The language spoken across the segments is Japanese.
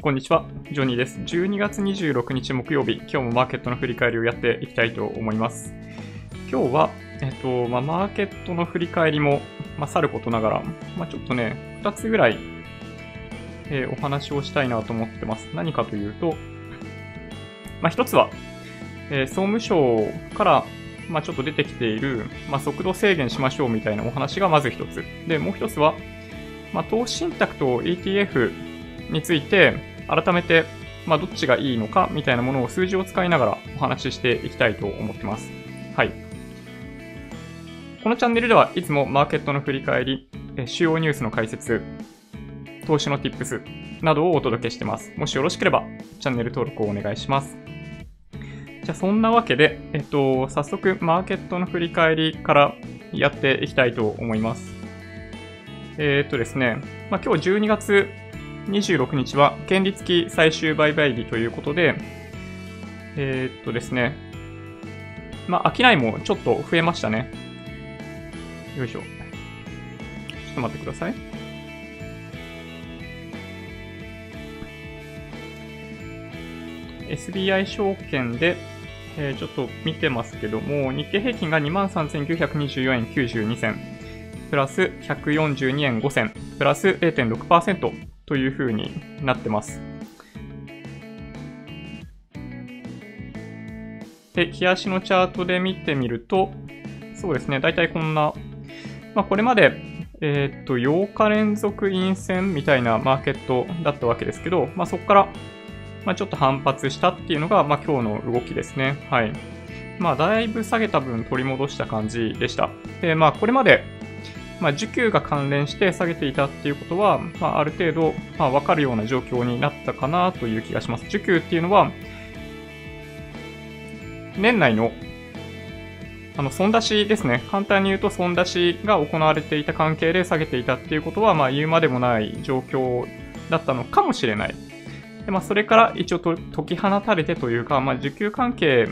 こんにちは、ジョニーです。12月26日木曜日、今日もマーケットの振り返りをやっていきたいと思います。今日は、えっと、まあ、マーケットの振り返りも、まあ、さることながら、まあ、ちょっとね、2つぐらい、えー、お話をしたいなと思ってます。何かというと、まあ、1つは、えー、総務省から、まあ、ちょっと出てきている、まあ、速度制限しましょうみたいなお話がまず1つ。で、もう1つは、まあ、投資信託と ETF について、改めて、まあ、どっちがいいのかみたいなものを数字を使いながらお話ししていきたいと思ってます。はい。このチャンネルではいつもマーケットの振り返り、主要ニュースの解説、投資の tips などをお届けしてます。もしよろしければチャンネル登録をお願いします。じゃあそんなわけで、えっと、早速マーケットの振り返りからやっていきたいと思います。えー、っとですね、まあ、今日12月26日は権利付き最終売買日ということで、えー、っとですね、まあ、商いもちょっと増えましたね。よいしょ。ちょっと待ってください。SBI 証券で、えー、ちょっと見てますけども、日経平均が23,924円92銭、プラス142円5銭、プラス0.6%という風になってます。で、日足のチャートで見てみると、そうですね、だいたいこんな、まあ、これまで、えー、っと、8日連続陰線みたいなマーケットだったわけですけど、まあ、そこから、まあ、ちょっと反発したっていうのが、まあ、今日の動きですね。はい。まあ、だいぶ下げた分取り戻した感じでした。で、まあ、これまでまあ、需給が関連して下げていたっていうことは、まあ、ある程度、まあ、わかるような状況になったかなという気がします。需給っていうのは、年内の、あの、損出しですね。簡単に言うと、損出しが行われていた関係で下げていたっていうことは、まあ、言うまでもない状況だったのかもしれない。でまあ、それから一応解き放たれてというか、まあ、需給関係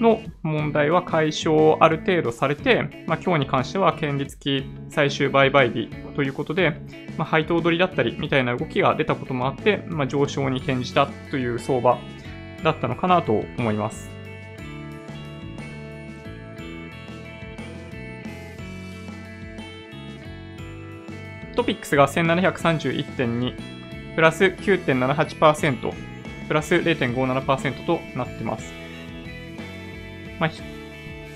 の問題は解消ある程度されて、まあ、今日に関しては権利付き最終売買日ということで、まあ、配当取りだったりみたいな動きが出たこともあって、まあ、上昇に転じたという相場だったのかなと思います。トピックスが1731.2、プラス9.78%、プラス0.57%となってます。まあ、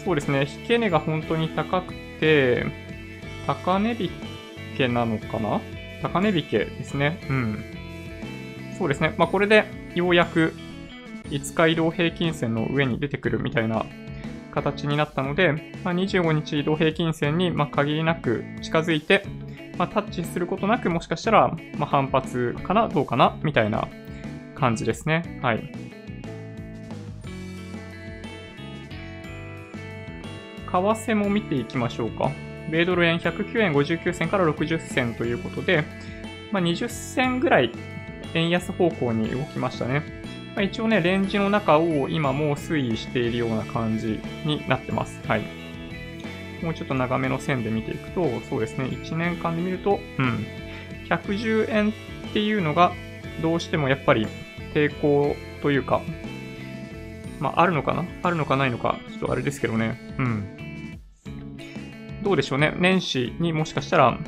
そうですね、引け値が本当に高くて、高値引けなのかな？高値引けですね。うん。そうですね。まあ、これでようやく5日移動平均線の上に出てくるみたいな形になったので、まあ、25日移動平均線にま限りなく近づいて、まあ、タッチすることなくもしかしたらま反発かな？どうかな？みたいな感じですね。はい。為替も見ていきましょうか。米ドル円109円59銭から60銭ということで、まあ、20銭ぐらい円安方向に動きましたね。まあ、一応ね、レンジの中を今もう推移しているような感じになってます。はい。もうちょっと長めの線で見ていくと、そうですね、1年間で見ると、うん、110円っていうのがどうしてもやっぱり抵抗というか、まあ、あるのかな？あるのかないのか、ちょっとあれですけどね。うん。どうでしょうね。年始にもしかしたら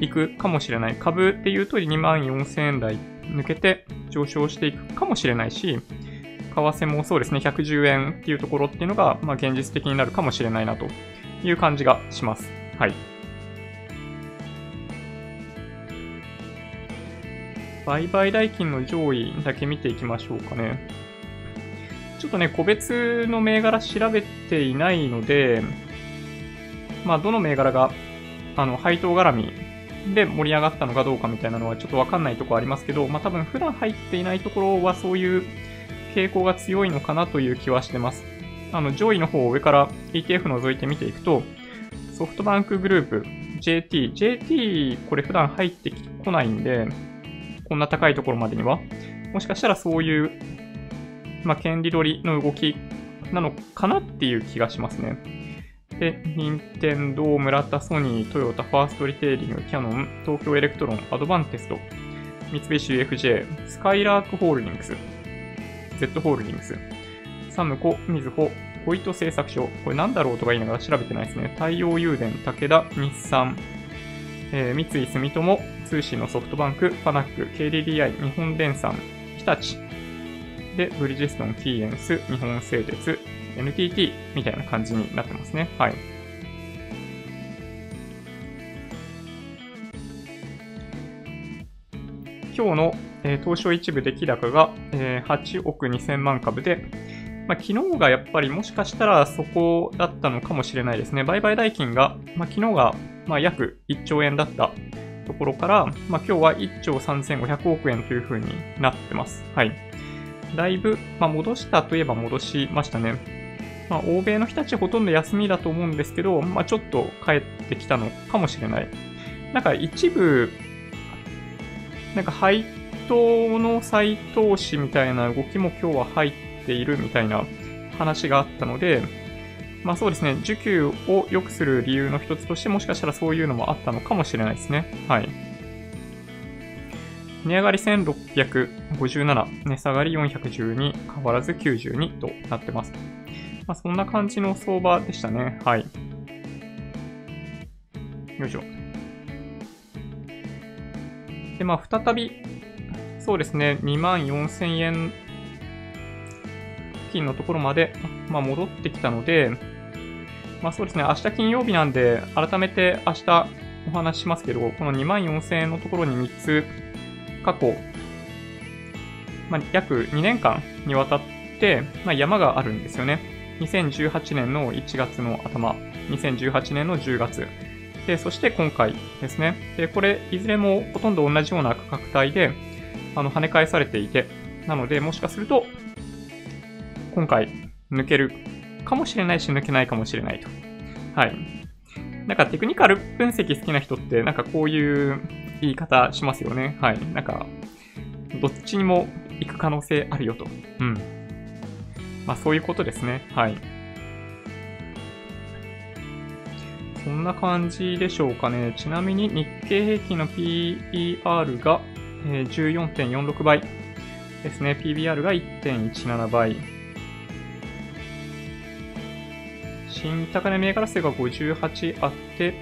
行くかもしれない。株っていうと2万4000円台抜けて上昇していくかもしれないし、為替もそうですね、110円っていうところっていうのが、まあ、現実的になるかもしれないなという感じがします。はい。売買代金の上位だけ見ていきましょうかね。ちょっとね、個別の銘柄調べていないので、まあ、どの銘柄が、あの、配当絡みで盛り上がったのかどうかみたいなのはちょっとわかんないとこありますけど、まあ、多分普段入っていないところはそういう傾向が強いのかなという気はしてます。あの、上位の方を上から ETF 除いて見ていくと、ソフトバンクグループ、JT、JT これ普段入ってこないんで、こんな高いところまでには、もしかしたらそういう、まあ、権利取りの動きなのかなっていう気がしますね。で、任天堂、村田、ソニー、トヨタ、ファーストリテイリング、キャノン、東京エレクトロン、アドバンテスト。三菱 UFJ、スカイラークホールディングス、Z ホールディングス、サムコ、みずほ、ホイト製作所、これなんだろうとか言いながら調べてないですね。太陽誘電、武田、日産、えー、三井住友、通信のソフトバンク、ファナック、KDDI、日本電産、日立、で、ブリヂストン、キーエンス、日本製鉄、NTT みたいな感じになってますね。はい。今日の、えー、東証一部出来高が、えー、8億2000万株で、まあ、昨日がやっぱりもしかしたらそこだったのかもしれないですね。売買代金が、まあ、昨日が、まあ、約1兆円だったところから、まあ、今日は1兆3500億円という風になってます。はい。だいぶ、まあ、戻したといえば戻しましたね。まあ、欧米の人たちほとんど休みだと思うんですけど、まあ、ちょっと帰ってきたのかもしれない。なんか一部、なんか配当の再投資みたいな動きも今日は入っているみたいな話があったので、まあそうですね、需給を良くする理由の一つとしてもしかしたらそういうのもあったのかもしれないですね。はい。値上がり1657、値下がり412、変わらず92となってます。まあそんな感じの相場でしたね。はい。よいしょ。で、まあ、再び、そうですね、2万4000円付近のところまで、まあ、戻ってきたので、まあそうですね、明日金曜日なんで、改めて明日お話ししますけど、この2万4000円のところに3つ、過去、まあ、約2年間にわたって、まあ、山があるんですよね。2018年の1月の頭、2018年の10月、で、そして今回ですね。で、これ、いずれもほとんど同じような価格帯で、あの、跳ね返されていて、なので、もしかすると、今回、抜けるかもしれないし、抜けないかもしれないと。はい。なんかテクニカル分析好きな人って、なんかこういう言い方しますよね。はい。なんか、どっちにも行く可能性あるよと。うん。まあそういうことですね。はい。そんな感じでしょうかね。ちなみに日経平均の PER が14.46倍ですね。PBR が1.17倍。新高値銘柄数が58あって、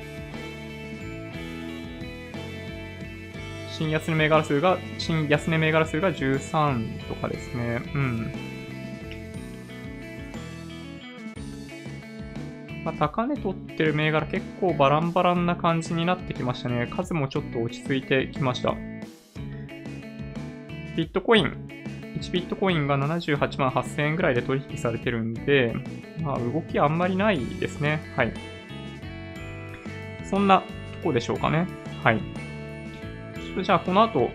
新安値銘柄数が、新安値銘柄数が13とかですね。うん。まあ、高値取ってる銘柄結構バランバランな感じになってきましたね。数もちょっと落ち着いてきました。ビットコイン。1ビットコインが78万8000円ぐらいで取引されてるんで、まあ動きあんまりないですね。はい。そんなとこでしょうかね。はい。ちょっとじゃあこの後、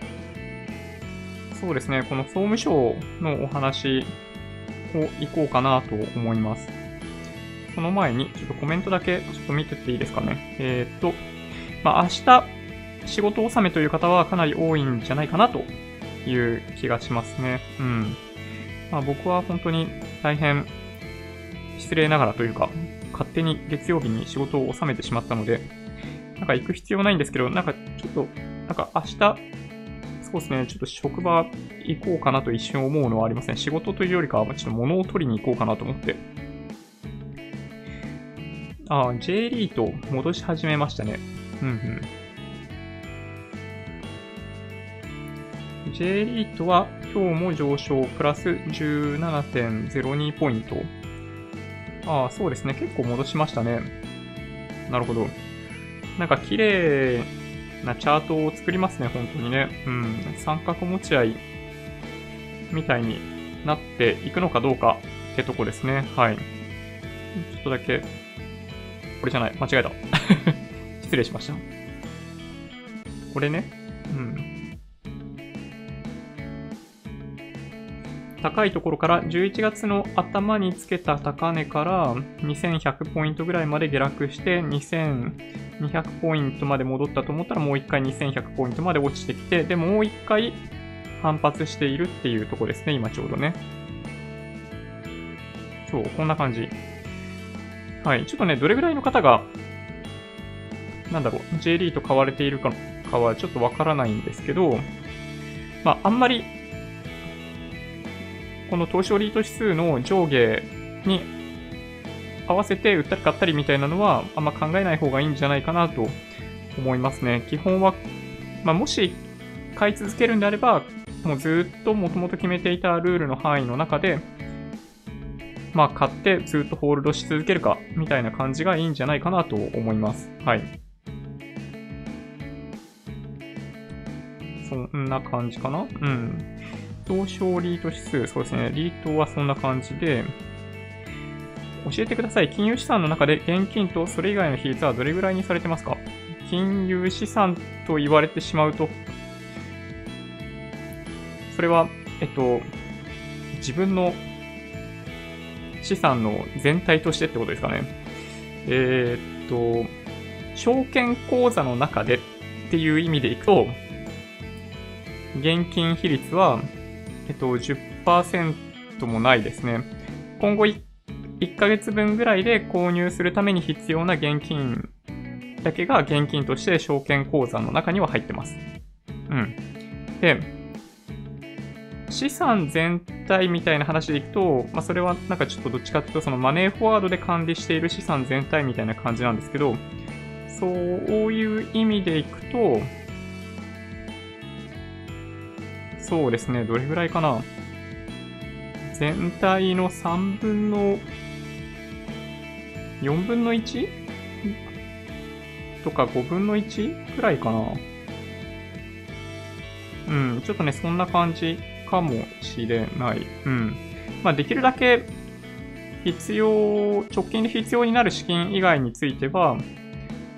そうですね、この総務省のお話をいこうかなと思います。その前に、ちょっとコメントだけちょっと見てていいですかね。えー、っと、まあ、明日、仕事納めという方はかなり多いんじゃないかなという気がしますね。うん。まあ、僕は本当に大変失礼ながらというか、勝手に月曜日に仕事を納めてしまったので、なんか行く必要ないんですけど、なんかちょっと、なんか明日、そうですね、ちょっと職場行こうかなと一瞬思うのはありません、仕事というよりかは、ちょっと物を取りに行こうかなと思って。ああ、J リート戻し始めましたね。うんうん。J リートは今日も上昇プラス17.02ポイント。ああ、そうですね。結構戻しましたね。なるほど。なんか綺麗なチャートを作りますね、本当にね。うん。三角持ち合いみたいになっていくのかどうかってとこですね。はい。ちょっとだけこれじゃない。間違えた。失礼しました。これね。うん。高いところから11月の頭につけた高値から2100ポイントぐらいまで下落して2200ポイントまで戻ったと思ったらもう一回2100ポイントまで落ちてきてでもう一回反発しているっていうとこですね今ちょうどねそうこんな感じはい。ちょっとね、どれぐらいの方が、なんだろう、J リーと買われているかはちょっとわからないんですけど、まあ、あんまり、この東証リート指数の上下に合わせて売ったり買ったりみたいなのは、あんま考えない方がいいんじゃないかなと思いますね。基本は、まあ、もし買い続けるんであれば、もうずっともともと決めていたルールの範囲の中で、まあ買ってずっとホールドし続けるか、みたいな感じがいいんじゃないかなと思います。はい。そんな感じかな？うん。東証リート指数、そうですね。リートはそんな感じで、教えてください。金融資産の中で現金とそれ以外の比率はどれぐらいにされてますか？金融資産と言われてしまうと、それは、えっと、自分の資産の全体としてってことですかね。えー、っと、証券口座の中でっていう意味でいくと、現金比率は、えっと、10%もないですね。今後 1, 1ヶ月分ぐらいで購入するために必要な現金だけが現金として証券口座の中には入ってます。うん。で、資産全体みたいな話でいくと、まあ、それはなんかちょっとどっちかっていうと、そのマネーフォワードで管理している資産全体みたいな感じなんですけど、そういう意味でいくと、そうですね、どれぐらいかな。全体の3分の、4分の 1? とか5分の 1? くらいかな。うん、ちょっとね、そんな感じかもしれない。うん。まあ、できるだけ必要、直近で必要になる資金以外については、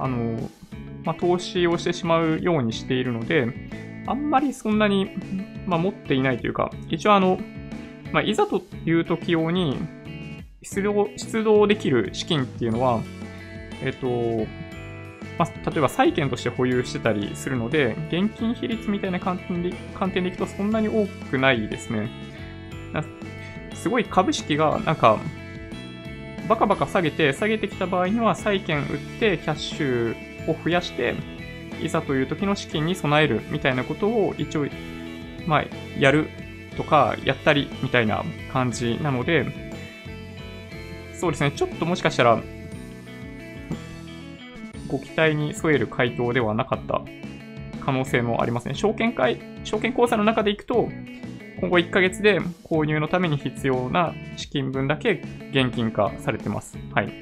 あの、まあ、投資をしてしまうようにしているので、あんまりそんなに、まあ、持っていないというか、一応あの、まあ、いざという時用に出動、出動できる資金っていうのは、えっと、まあ、例えば債券として保有してたりするので、現金比率みたいな観点で観点でいくとそんなに多くないですね。すごい株式がなんか、バカバカ下げて、下げてきた場合には債券売ってキャッシュを増やして、いざという時の資金に備えるみたいなことを一応、まあ、やるとか、やったりみたいな感じなので、そうですね、ちょっともしかしたらご期待に添える回答ではなかった可能性もありますね。証券会、証券口座の中でいくと、今後1ヶ月で購入のために必要な資金分だけ現金化されてます。はい。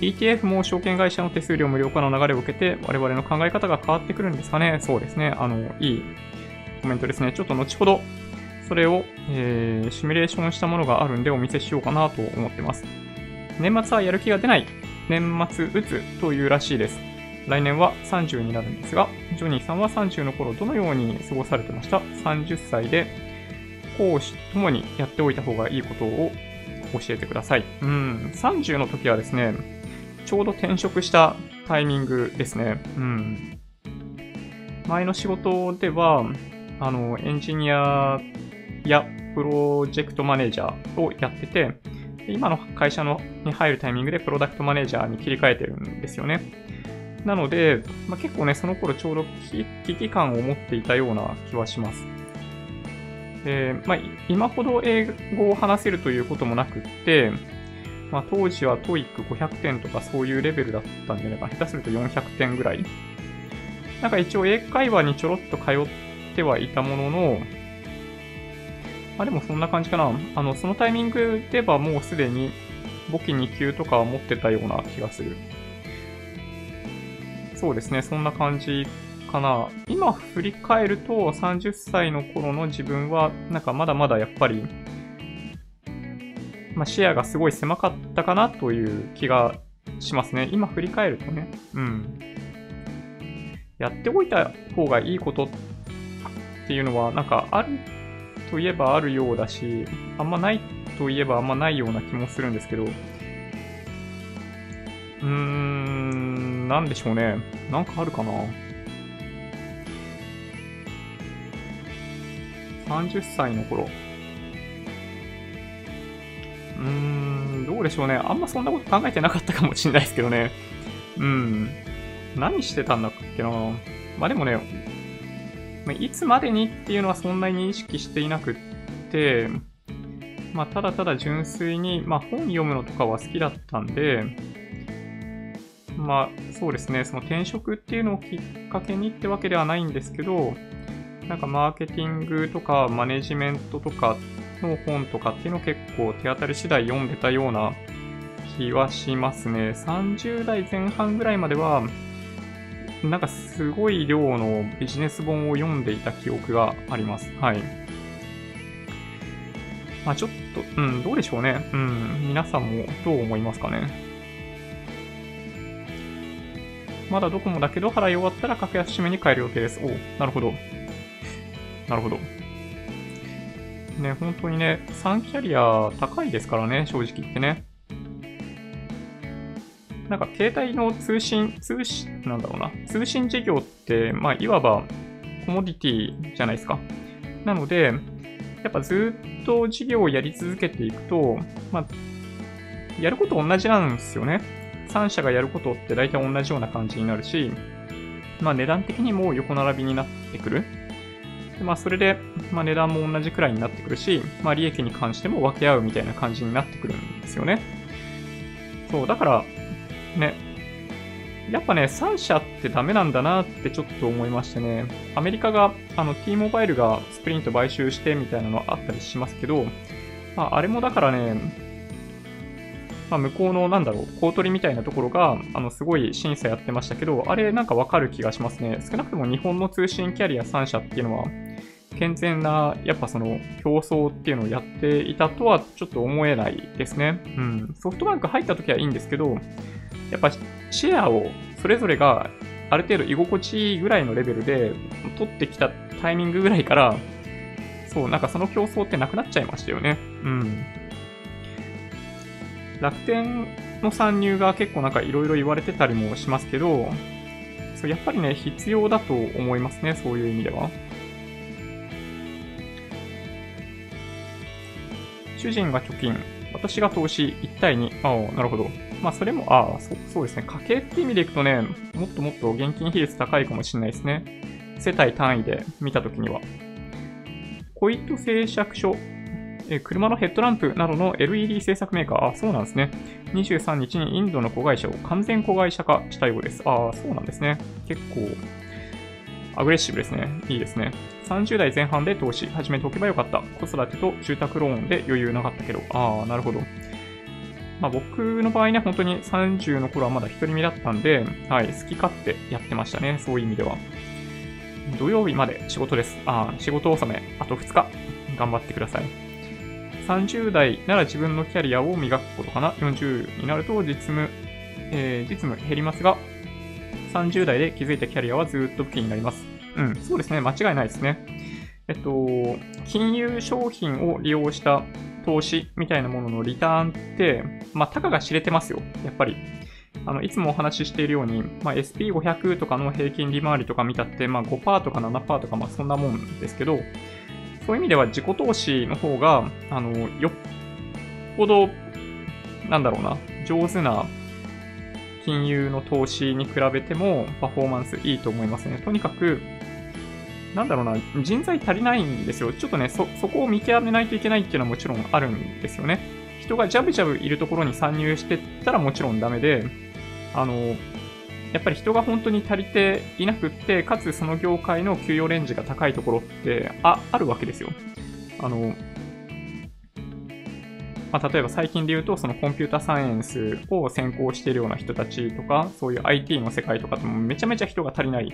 ETF も証券会社の手数料無料化の流れを受けて、我々の考え方が変わってくるんですかね。そうですね。あの、いいコメントですね。ちょっと後ほど、それを、えー、シミュレーションしたものがあるんでお見せしようかなと思ってます。年末はやる気が出ない。年末打つというらしいです。来年は30になるんですが、ジョニーさんは30の頃どのように過ごされてました ?30 歳で講師ともにやっておいた方がいいことを教えてください。うん、30の時はですね、ちょうど転職したタイミングですね。うん。前の仕事では、あの、エンジニアやプロジェクトマネージャーをやってて、今の会社のに入るタイミングでプロダクトマネージャーに切り替えてるんですよね。なので、まあ、結構ね、その頃ちょうど危機感を持っていたような気はします。で、まあ、今ほど英語を話せるということもなくって、まあ、当時は TOEIC500 点とかそういうレベルだったんじゃないかな。下手すると400点ぐらい。なんか一応英会話にちょろっと通ってはいたものの、まあでもそんな感じかな。あの、そのタイミングではもうすでに簿記2級とか持ってたような気がする。そうですね、そんな感じかな。今振り返ると30歳の頃の自分は、なんかまだまだやっぱり、まあ、視野がすごい狭かったかなという気がしますね。今振り返るとね。うん。やっておいた方がいいことっていうのは、なんかあるといえばあるようだし、あんまないといえばあんまないような気もするんですけど、うーん、なんでしょうね。なんかあるかな。30歳の頃。うーん、どうでしょうね。あんまそんなこと考えてなかったかもしれないですけどね。うん。何してたんだっけな。まあでもね、まいつまでにっていうのはそんなに意識していなくって、まあ、ただただ純粋に、まあ、本読むのとかは好きだったんで、まあ、そうですね、その転職っていうのをきっかけにってわけではないんですけど、なんかマーケティングとかマネジメントとかの本とかっていうのを結構手当たり次第読んでたような気はしますね。30代前半ぐらいまでは、なんかすごい量のビジネス本を読んでいた記憶があります。はい。まあちょっと、うん、どうでしょうね。うん、皆さんもどう思いますかね。まだドコモだけど、払い終わったら格安シムに変える予定です。おなるほど。なるほど。ね、本当にね、3キャリア高いですからね、正直言ってね。なんか携帯の通信、通信、なんだろうな、通信事業って、まあ、いわばコモディティじゃないですか。なので、やっぱずっと事業をやり続けていくと、まあ、やること同じなんですよね。3社がやることって大体同じような感じになるし、まあ値段的にも横並びになってくる。でまあそれで、まあ値段も同じくらいになってくるし、まあ利益に関しても分け合うみたいな感じになってくるんですよね。そう、だから、ね、やっぱね、3社ってダメなんだなってちょっと思いましてね、アメリカが、あの、T モバイルがスプリント買収してみたいなのあったりしますけど、まあ、あれもだからね、まあ、向こうのなんだろう、公取みたいなところが、あの、すごい審査やってましたけど、あれなんかわかる気がしますね。少なくとも日本の通信キャリア3社っていうのは、健全な、やっぱその競争っていうのをやっていたとはちょっと思えないですね。うん。ソフトバンク入った時はいいんですけど、やっぱシェアをそれぞれがある程度居心地いいぐらいのレベルで取ってきたタイミングぐらいから、そう、なんかその競争ってなくなっちゃいましたよね。うん。楽天の参入が結構なんかいろいろ言われてたりもしますけど、そうやっぱりね、必要だと思いますね、そういう意味では。主人が貯金、私が投資1対2。ああ、なるほど。まあ、それも、ああ、そうですね。家計って意味でいくとね、もっともっと現金比率高いかもしれないですね。世帯単位で見たときには。小糸製借所え車のヘッドランプなどの LED 製作メーカー、あ、そうなんですね。23日にインドの子会社を完全子会社化したようです。ああ、そうなんですね。結構、アグレッシブですね。いいですね。30代前半で投資始めておけばよかった。子育てと住宅ローンで余裕なかったけど。ああ、なるほど。まあ、僕の場合ね、本当に30の頃はまだ独り身だったんで、はい、好き勝手やってましたね。そういう意味では。土曜日まで仕事です。ああ、仕事納め、あと2日。頑張ってください。30代なら自分のキャリアを磨くことかな？40になると実務、えー、実務減りますが、30代で築いたキャリアはずっと武器になります。うん、そうですね。間違いないですね。えっと、金融商品を利用した投資みたいなもののリターンって、まあ、たかが知れてますよ。やっぱり。あの、いつもお話ししているように、まあ、SP500 とかの平均利回りとか見たって、まあ、5%とか7%とか、まあ、そんなもんですけど、そういう意味では自己投資の方が、あの、よっぽど、なんだろうな、上手な金融の投資に比べてもパフォーマンスいいと思いますね。とにかく、なんだろうな、人材足りないんですよ。ちょっとね、そ、そこを見極めないといけないっていうのはもちろんあるんですよね。人がジャブジャブいるところに参入してったらもちろんダメで、あの、やっぱり人が本当に足りていなくって、かつその業界の給与レンジが高いところってああるわけですよ。あの、まあ、例えば最近で言うと、そのコンピュータサイエンスを専攻しているような人たちとか、そういう IT の世界とかってもめちゃめちゃ人が足りない。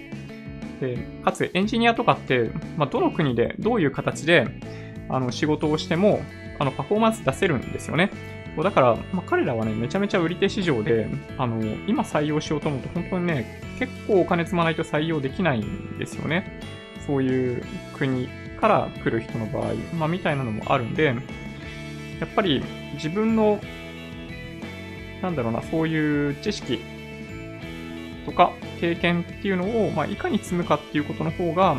で、かつエンジニアとかって、まあ、どの国でどういう形であの仕事をしても、あのパフォーマンス出せるんですよね。そうだから、まあ、彼らはね、めちゃめちゃ売り手市場で、あの、今採用しようと思うと、本当にね、結構お金積まないと採用できないんですよね。そういう国から来る人の場合、まあ、みたいなのもあるんで、やっぱり自分の、なんだろうな、そういう知識とか経験っていうのを、まあ、いかに積むかっていうことの方が、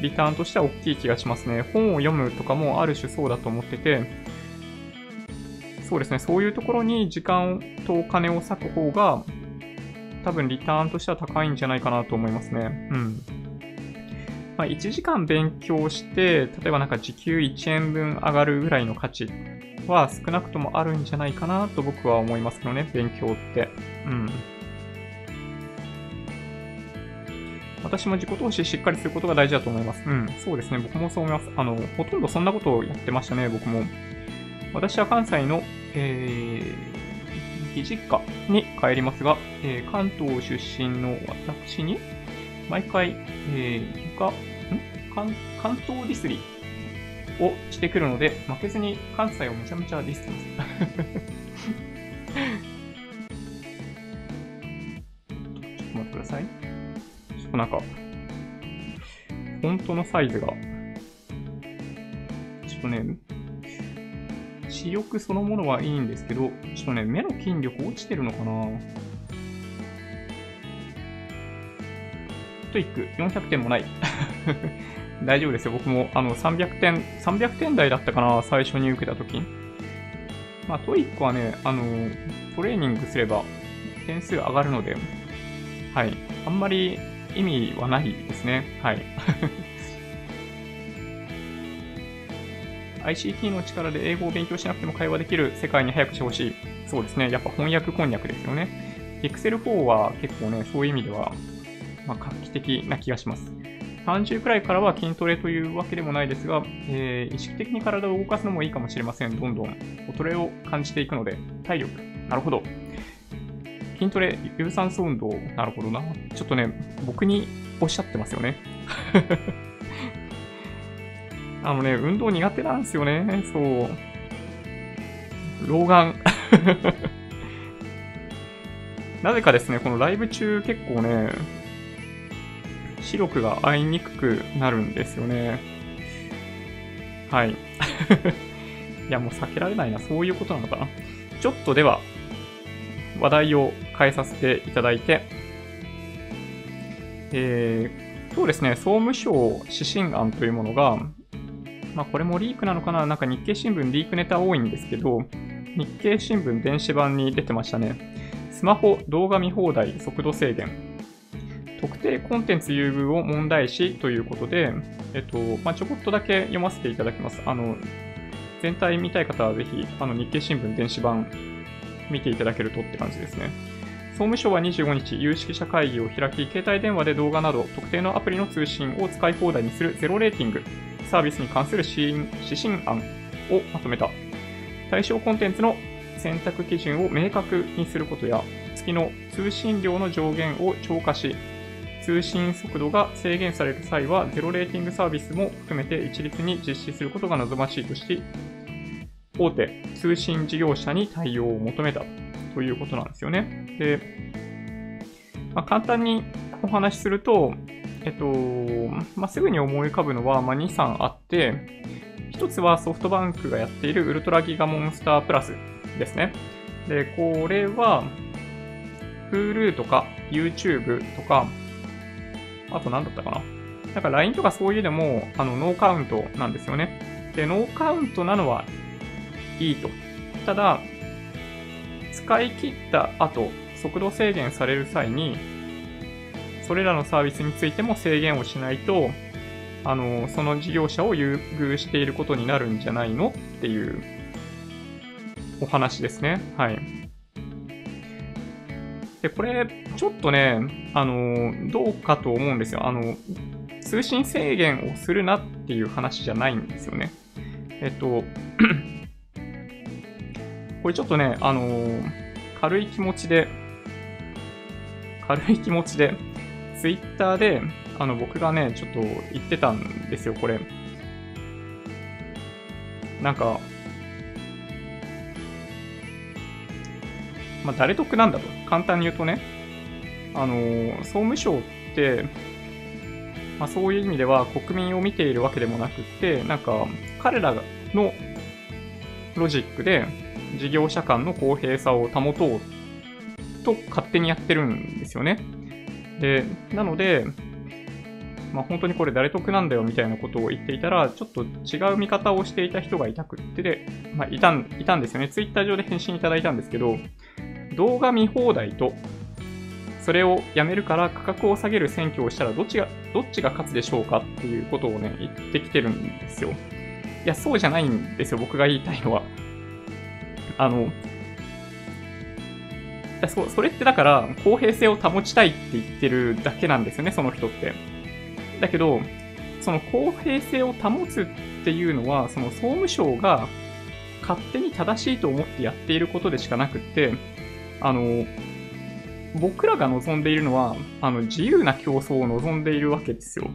リターンとしては大きい気がしますね。本を読むとかもある種そうだと思ってて、そうですね、そういうところに時間とお金を割く方が、多分リターンとしては高いんじゃないかなと思いますね。うん。まあ、1時間勉強して、例えばなんか時給1円分上がるぐらいの価値は少なくともあるんじゃないかなと僕は思いますけどね、勉強って。うん。私も自己投資しっかりすることが大事だと思います。うん、そうですね。僕もそう思います。あの、ほとんどそんなことをやってましたね、僕も。私は関西の、えー、義実家に帰りますが、えー、関東出身の私に、毎回、えー、が、ん？関関東ディスリをしてくるので、負けずに関西をめちゃめちゃディスってます。ちょっと待ってください。ちょっとなんか、フォントのサイズが、ちょっとね、視力そのものはいいんですけど、ちょっとね、目の筋力落ちてるのかな TOEIC 400点もない。大丈夫ですよ。僕もあの300点、300点台だったかな、最初に受けたとき。まあ、 TOEIC はね、あの、トレーニングすれば点数上がるので、はい。あんまり意味はないですね。はい。ICT の力で英語を勉強しなくても会話できる世界に早くしてほしい。そうですね。やっぱ翻訳こんにゃくですよね。Excel 4は結構ね、そういう意味では、まあ、画期的な気がします。30くらいからは筋トレというわけでもないですが、えー、意識的に体を動かすのもいいかもしれません。どんどん衰えを感じていくので、体力。なるほど。筋トレ、有酸素運動。なるほどな。ちょっとね、僕におっしゃってますよね。あのね、運動苦手なんですよね。そう。老眼。なぜかですね、このライブ中結構ね、視力が合いにくくなるんですよね。はい。いや、もう避けられないな。そういうことなのかな。ちょっとでは、話題を変えさせていただいて、えー、今日ですね、総務省指針案というものが、まあ、これもリークなのかな？なんか日経新聞リークネタ多いんですけど、日経新聞電子版に出てましたね。スマホ動画見放題速度制限。特定コンテンツ優遇を問題視ということで、えっと、まあ、ちょこっとだけ読ませていただきます。あの、全体見たい方はぜひ、あの、日経新聞電子版見ていただけるとって感じですね。総務省は25日、有識者会議を開き、携帯電話で動画など特定のアプリの通信を使い放題にするゼロレーティングサービスに関する指針案をまとめた。対象コンテンツの選択基準を明確にすることや、月の通信量の上限を超過し、通信速度が制限される際は、ゼロレーティングサービスも含めて一律に実施することが望ましいとし、大手通信事業者に対応を求めたということなんですよね。で、まあ、簡単にお話しすると、えっと、まあ、すぐに思い浮かぶのは、まあ、2、3あって、1つはソフトバンクがやっているウルトラギガモンスタープラスですね。で、これは、Hulu とか YouTube とか、あと何だったかななんか LINE とかそういうでも、あの、ノーカウントなんですよね。で、ノーカウントなのはいいと。ただ、使い切った後、速度制限される際に、それらのサービスについても制限をしないと、あの、その事業者を優遇していることになるんじゃないの？っていうお話ですね。はい。で、これ、ちょっとね、あの、どうかと思うんですよ。あの、通信制限をするなっていう話じゃないんですよね。えっと、これちょっとね、あの軽い気持ちで、軽い気持ちで、ツイッターで、あの、僕がね、ちょっと言ってたんですよ、これ。なんか、まあ、誰得なんだと。簡単に言うとね、あの総務省って、まあ、そういう意味では国民を見ているわけでもなくって、なんか、彼らのロジックで事業者間の公平さを保とうと勝手にやってるんですよね。で、なので、まあ、本当にこれ誰得なんだよみたいなことを言っていたら、ちょっと違う見方をしていた人がいたくってで、まあ、いたん、いたんですよね。ツイッター上で返信いただいたんですけど、動画見放題とそれをやめるから価格を下げる選挙をしたらどっちが、どっちが勝つでしょうかっていうことをね、言ってきてるんですよ。いや、そうじゃないんですよ、僕が言いたいのは。あの、そそれってだから公平性を保ちたいって言ってるだけなんですよね、その人って。だけど、その公平性を保つっていうのは、その総務省が勝手に正しいと思ってやっていることでしかなくって、あの、僕らが望んでいるのは、あの、自由な競争を望んでいるわけですよ。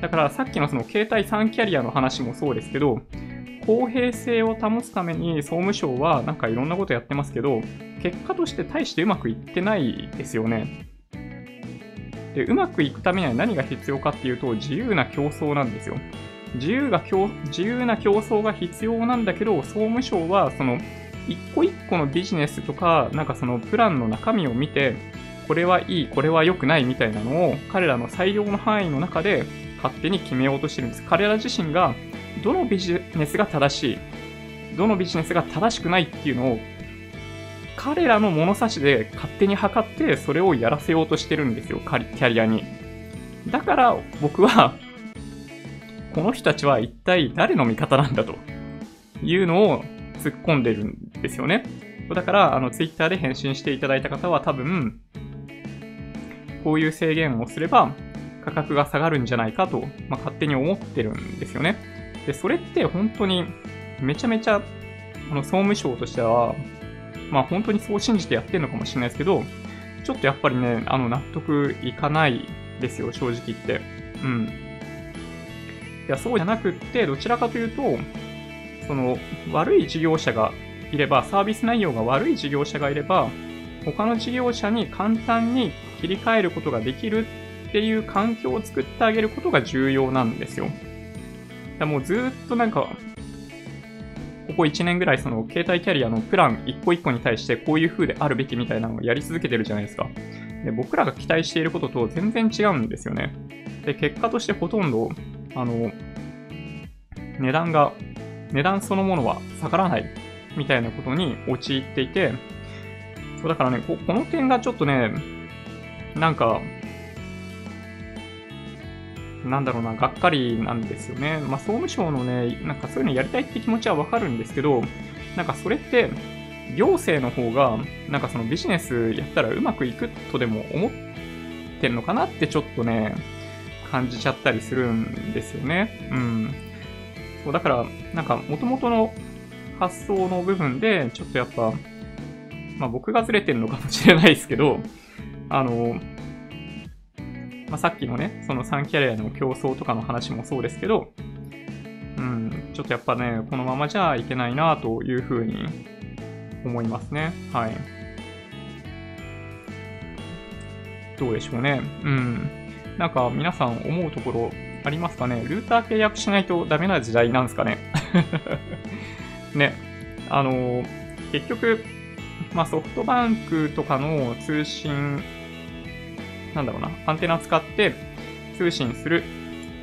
だからさっきのその携帯3キャリアの話もそうですけど、公平性を保つために総務省はなんかいろんなことやってますけど、結果として大してうまくいってないですよね。で、うまくいくためには何が必要かっていうと、自由な競争なんですよ。自由が自由な競争が必要なんだけど、総務省はその一個一個のビジネスとか、なんかそのプランの中身を見て、これはいい、これは良くないみたいなのを彼らの裁量の範囲の中で勝手に決めようとしてるんです。彼ら自身がどのビジネスが正しい、どのビジネスが正しくないっていうのを彼らの物差しで勝手に測ってそれをやらせようとしてるんですよ、キャリアに。だから僕は、この人たちは一体誰の味方なんだというのを突っ込んでるんですよね。だから、あの、ツイッターで返信していただいた方は多分、こういう制限をすれば価格が下がるんじゃないかと、まあ、勝手に思ってるんですよね。で、それって本当にめちゃめちゃ、あの、総務省としてはまあ本当にそう信じてやってるのかもしれないですけど、ちょっとやっぱりね、あの納得いかないですよ、正直言って。うん。いや、そうじゃなくって、どちらかというと、その、悪い事業者がいれば、サービス内容が悪い事業者がいれば、他の事業者に簡単に切り替えることができるっていう環境を作ってあげることが重要なんですよ。だもうずっとなんか、ここ1年ぐらいその携帯キャリアのプラン1個1個に対してこういう風であるべきみたいなのをやり続けてるじゃないですか。で僕らが期待していることと全然違うんですよね。で、結果としてほとんど、あの、値段が、値段そのものは下がらないみたいなことに陥っていて、そうだからねこ、この点がちょっとね、なんか、なんだろうな、がっかりなんですよね。まあ、総務省のね、なんかそういうのやりたいって気持ちはわかるんですけど、なんかそれって、行政の方が、なんかそのビジネスやったらうまくいくとでも思ってんのかなってちょっとね、感じちゃったりするんですよね。うん。そう、だから、なんか元々の発想の部分で、ちょっとやっぱ、まあ僕がずれてるのかもしれないですけど、あの、まあ、さっきのね、その3キャリアの競争とかの話もそうですけど、うん、ちょっとやっぱね、このままじゃいけないなというふうに思いますね。はい。どうでしょうね。うん。なんか皆さん思うところありますかね？ルーター契約しないとダメな時代なんですかね？ね。あの、結局、まあ、ソフトバンクとかの通信なんだろうな、アンテナ使って通信する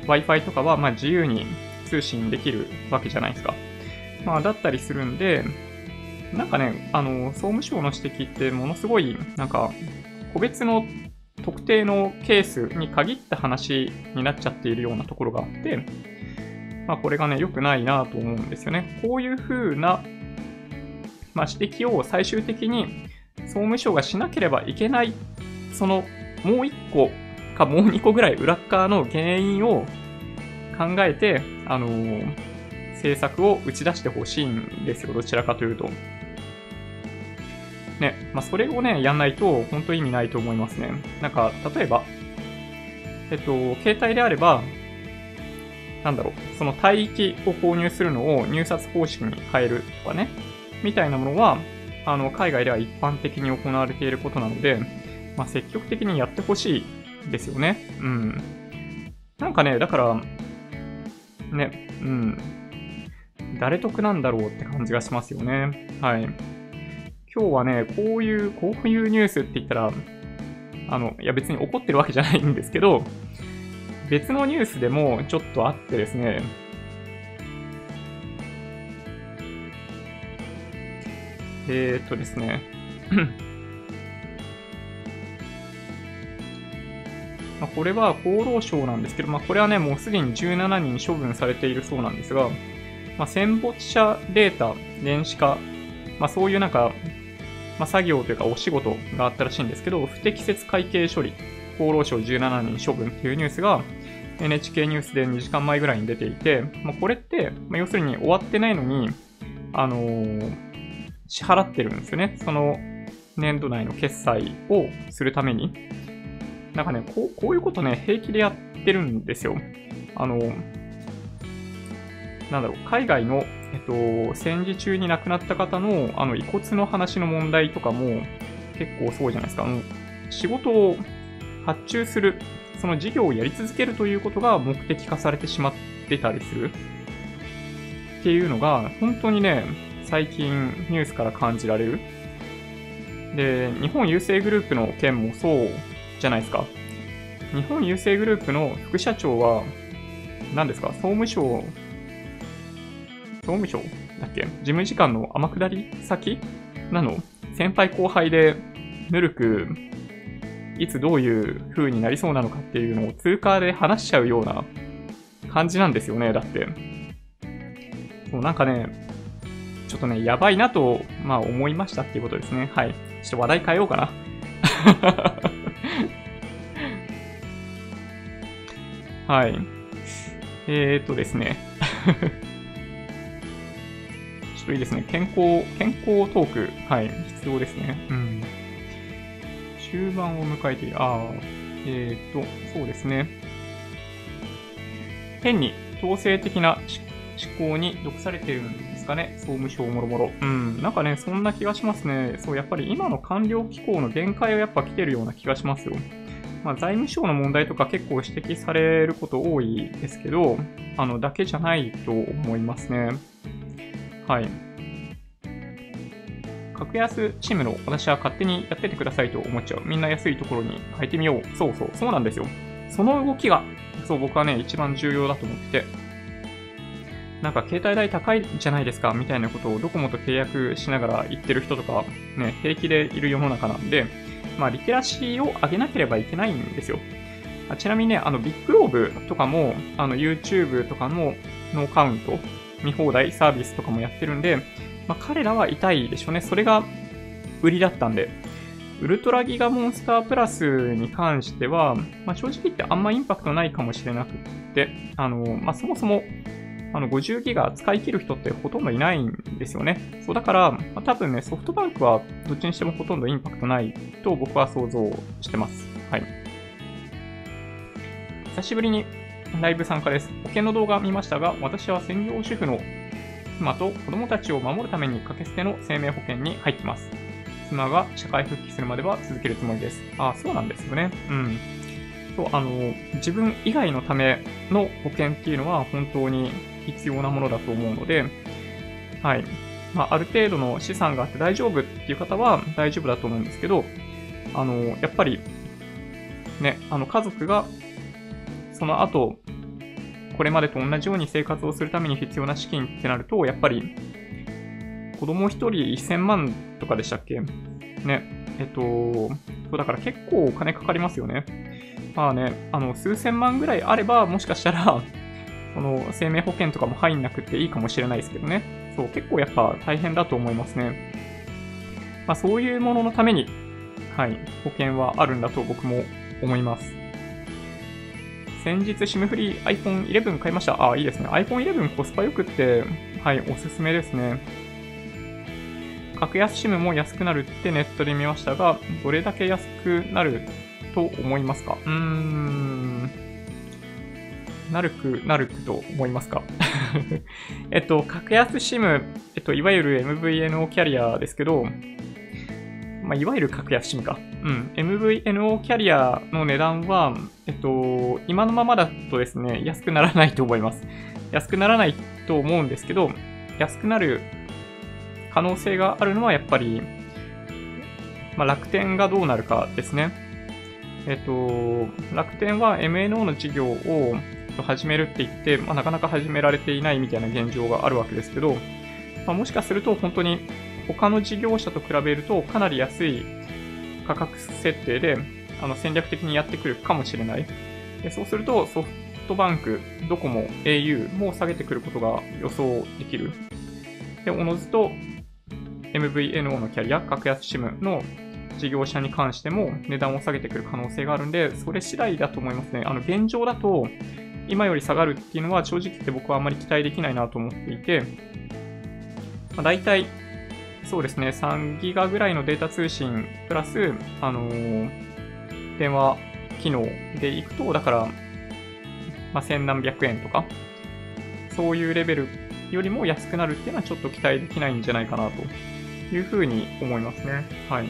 Wi-Fi とかは、ま自由に通信できるわけじゃないですか。まあ、だったりするんで、なんかね、あの、総務省の指摘ってものすごい、なんか、個別の特定のケースに限った話になっちゃっているようなところがあって、まあ、これがね、良くないなと思うんですよね。こういう風な、まあ、指摘を最終的に総務省がしなければいけない、そのもう1個かもう2個ぐらい裏側の原因を考えて、あのー、政策を打ち出してほしいんですよ、どちらかというと。ね、まあ、それをね、やんないと、本当意味ないと思いますね。なんか、例えば、えっと、携帯であれば、なんだろう、その帯域を購入するのを入札方式に変えるとかね、みたいなものは、あの、海外では一般的に行われていることなので、まあ、積極的にやってほしいですよね。うん。なんかね、だから、ね、うん。誰得なんだろうって感じがしますよね。はい。今日はね、こういう、こういうニュースって言ったら、あの、いや別に怒ってるわけじゃないんですけど、別のニュースでもちょっとあってですね、えー、っとですね、まあ、これは厚労省なんですけど、まあ、これはね、もうすでに17人処分されているそうなんですが、まあ、戦没者データ、電子化、まあ、そういうなんか、まあ、作業というかお仕事があったらしいんですけど、不適切会計処理、厚労省17人処分っていうニュースが NHK ニュースで2時間前ぐらいに出ていて、まあ、これって、まあ、要するに終わってないのに、あのー、支払ってるんですよね。その年度内の決済をするために。なんかね、こうこういうことね、平気でやってるんですよ。あの、なんだろう、海外の、えっと、戦時中に亡くなった方の、あの、遺骨の話の問題とかも結構そうじゃないですか。あの仕事を発注する、その事業をやり続けるということが目的化されてしまってたりするっていうのが、本当にね、最近ニュースから感じられる。で、日本郵政グループの件もそうじゃないですか。日本郵政グループの副社長は、何ですか？総務省、総務省だっけ？事務次官の天下り先なの？先輩後輩で、ぬるく、いつどういう風になりそうなのかっていうのを通過で話しちゃうような感じなんですよね、だって。そう、なんかね、ちょっとね、やばいなと、まあ思いましたっていうことですね。はい。ちょっと話題変えようかな。はい。えー、っとですね。ちょっといいですね。健康、健康トーク。はい。必要ですね。うん。終盤を迎えている。ああ。えー、っと、そうですね。変に統制的な思考に毒されてるんですかね。総務省もろもろ。うん。なんかね、そんな気がしますね。そう、やっぱり今の官僚機構の限界はやっぱ来てるような気がしますよ。まあ、財務省の問題とか結構指摘されること多いですけど、あの、だけじゃないと思いますね。はい。格安シムの私は勝手にやっててくださいと思っちゃう。みんな安いところに入ってみよう。そうそう、そうなんですよ。その動きが、そう僕はね、一番重要だと思ってて。なんか携帯代高いじゃないですかみたいなことをドコモと契約しながら言ってる人とか、ね、平気でいる世の中なんで、まあ、リテラシーを上げなければいけないんですよ。あちなみにね、あの、ビッグローブとかも、あの、YouTube とかのノーカウント、見放題サービスとかもやってるんで、まあ、彼らは痛いでしょうね。それが売りだったんで。ウルトラギガモンスタープラスに関しては、まあ、正直言ってあんまインパクトないかもしれなくって、あの、まあ、そもそもあの50ギガ使い切る人ってほとんどいないんですよね。そうだから、まあ、多分ね、ソフトバンクはどっちにしてもほとんどインパクトないと僕は想像してます。はい。久しぶりにライブ参加です。保険の動画見ましたが、私は専業主婦の妻と子供たちを守るために掛け捨ての生命保険に入ってます。妻が社会復帰するまでは続けるつもりです。あ、そうなんですよね。うん。そう、あの、自分以外のための保険っていうのは本当に必要なものだと思うので、はい。まあ、ある程度の資産があって大丈夫っていう方は大丈夫だと思うんですけど、あの、やっぱり、ね、あの、家族が、その後、これまでと同じように生活をするために必要な資金ってなると、やっぱり、子供1人1000万とかでしたっけ？ね。えっと、そうだから結構お金かかりますよね。まあね、あの、数千万ぐらいあれば、もしかしたらこの生命保険とかも入んなくていいかもしれないですけどね。そう、結構やっぱ大変だと思いますね。まあそういうもののために、はい、保険はあるんだと僕も思います。先日 SIM フリー iPhone 11買いました。ああ、いいですね。iPhone 11コスパ良くって、はい、おすすめですね。格安 SIM も安くなるってネットで見ましたが、どれだけ安くなると思いますか？うーん。なるく、なるくと思いますか？えっと、格安 SIM、えっと、いわゆる MVNO キャリアですけど、まあ、いわゆる格安 SIM か。うん。MVNO キャリアの値段は、えっと、今のままだとですね、安くならないと思います。安くならないと思うんですけど、安くなる可能性があるのはやっぱり、まあ、楽天がどうなるかですね。えっと、楽天は MNO の事業をと始めるって言って、まあ、なかなか始められていないみたいな現状があるわけですけど、まあ、もしかすると本当に他の事業者と比べるとかなり安い価格設定であの戦略的にやってくるかもしれない。でそうすると、ソフトバンク、ドコモ、au も下げてくることが予想できる。で、おのずと MVNO のキャリア、格安 SIM の事業者に関しても値段を下げてくる可能性があるんで、それ次第だと思いますね。あの、現状だと、今より下がるっていうのは正直言って僕はあまり期待できないなと思っていて、まあ、大体、そうですね、3ギガぐらいのデータ通信プラス、あのー、電話機能でいくと、だから、まあ、千何百円とか、そういうレベルよりも安くなるっていうのはちょっと期待できないんじゃないかなというふうに思いますね。はい。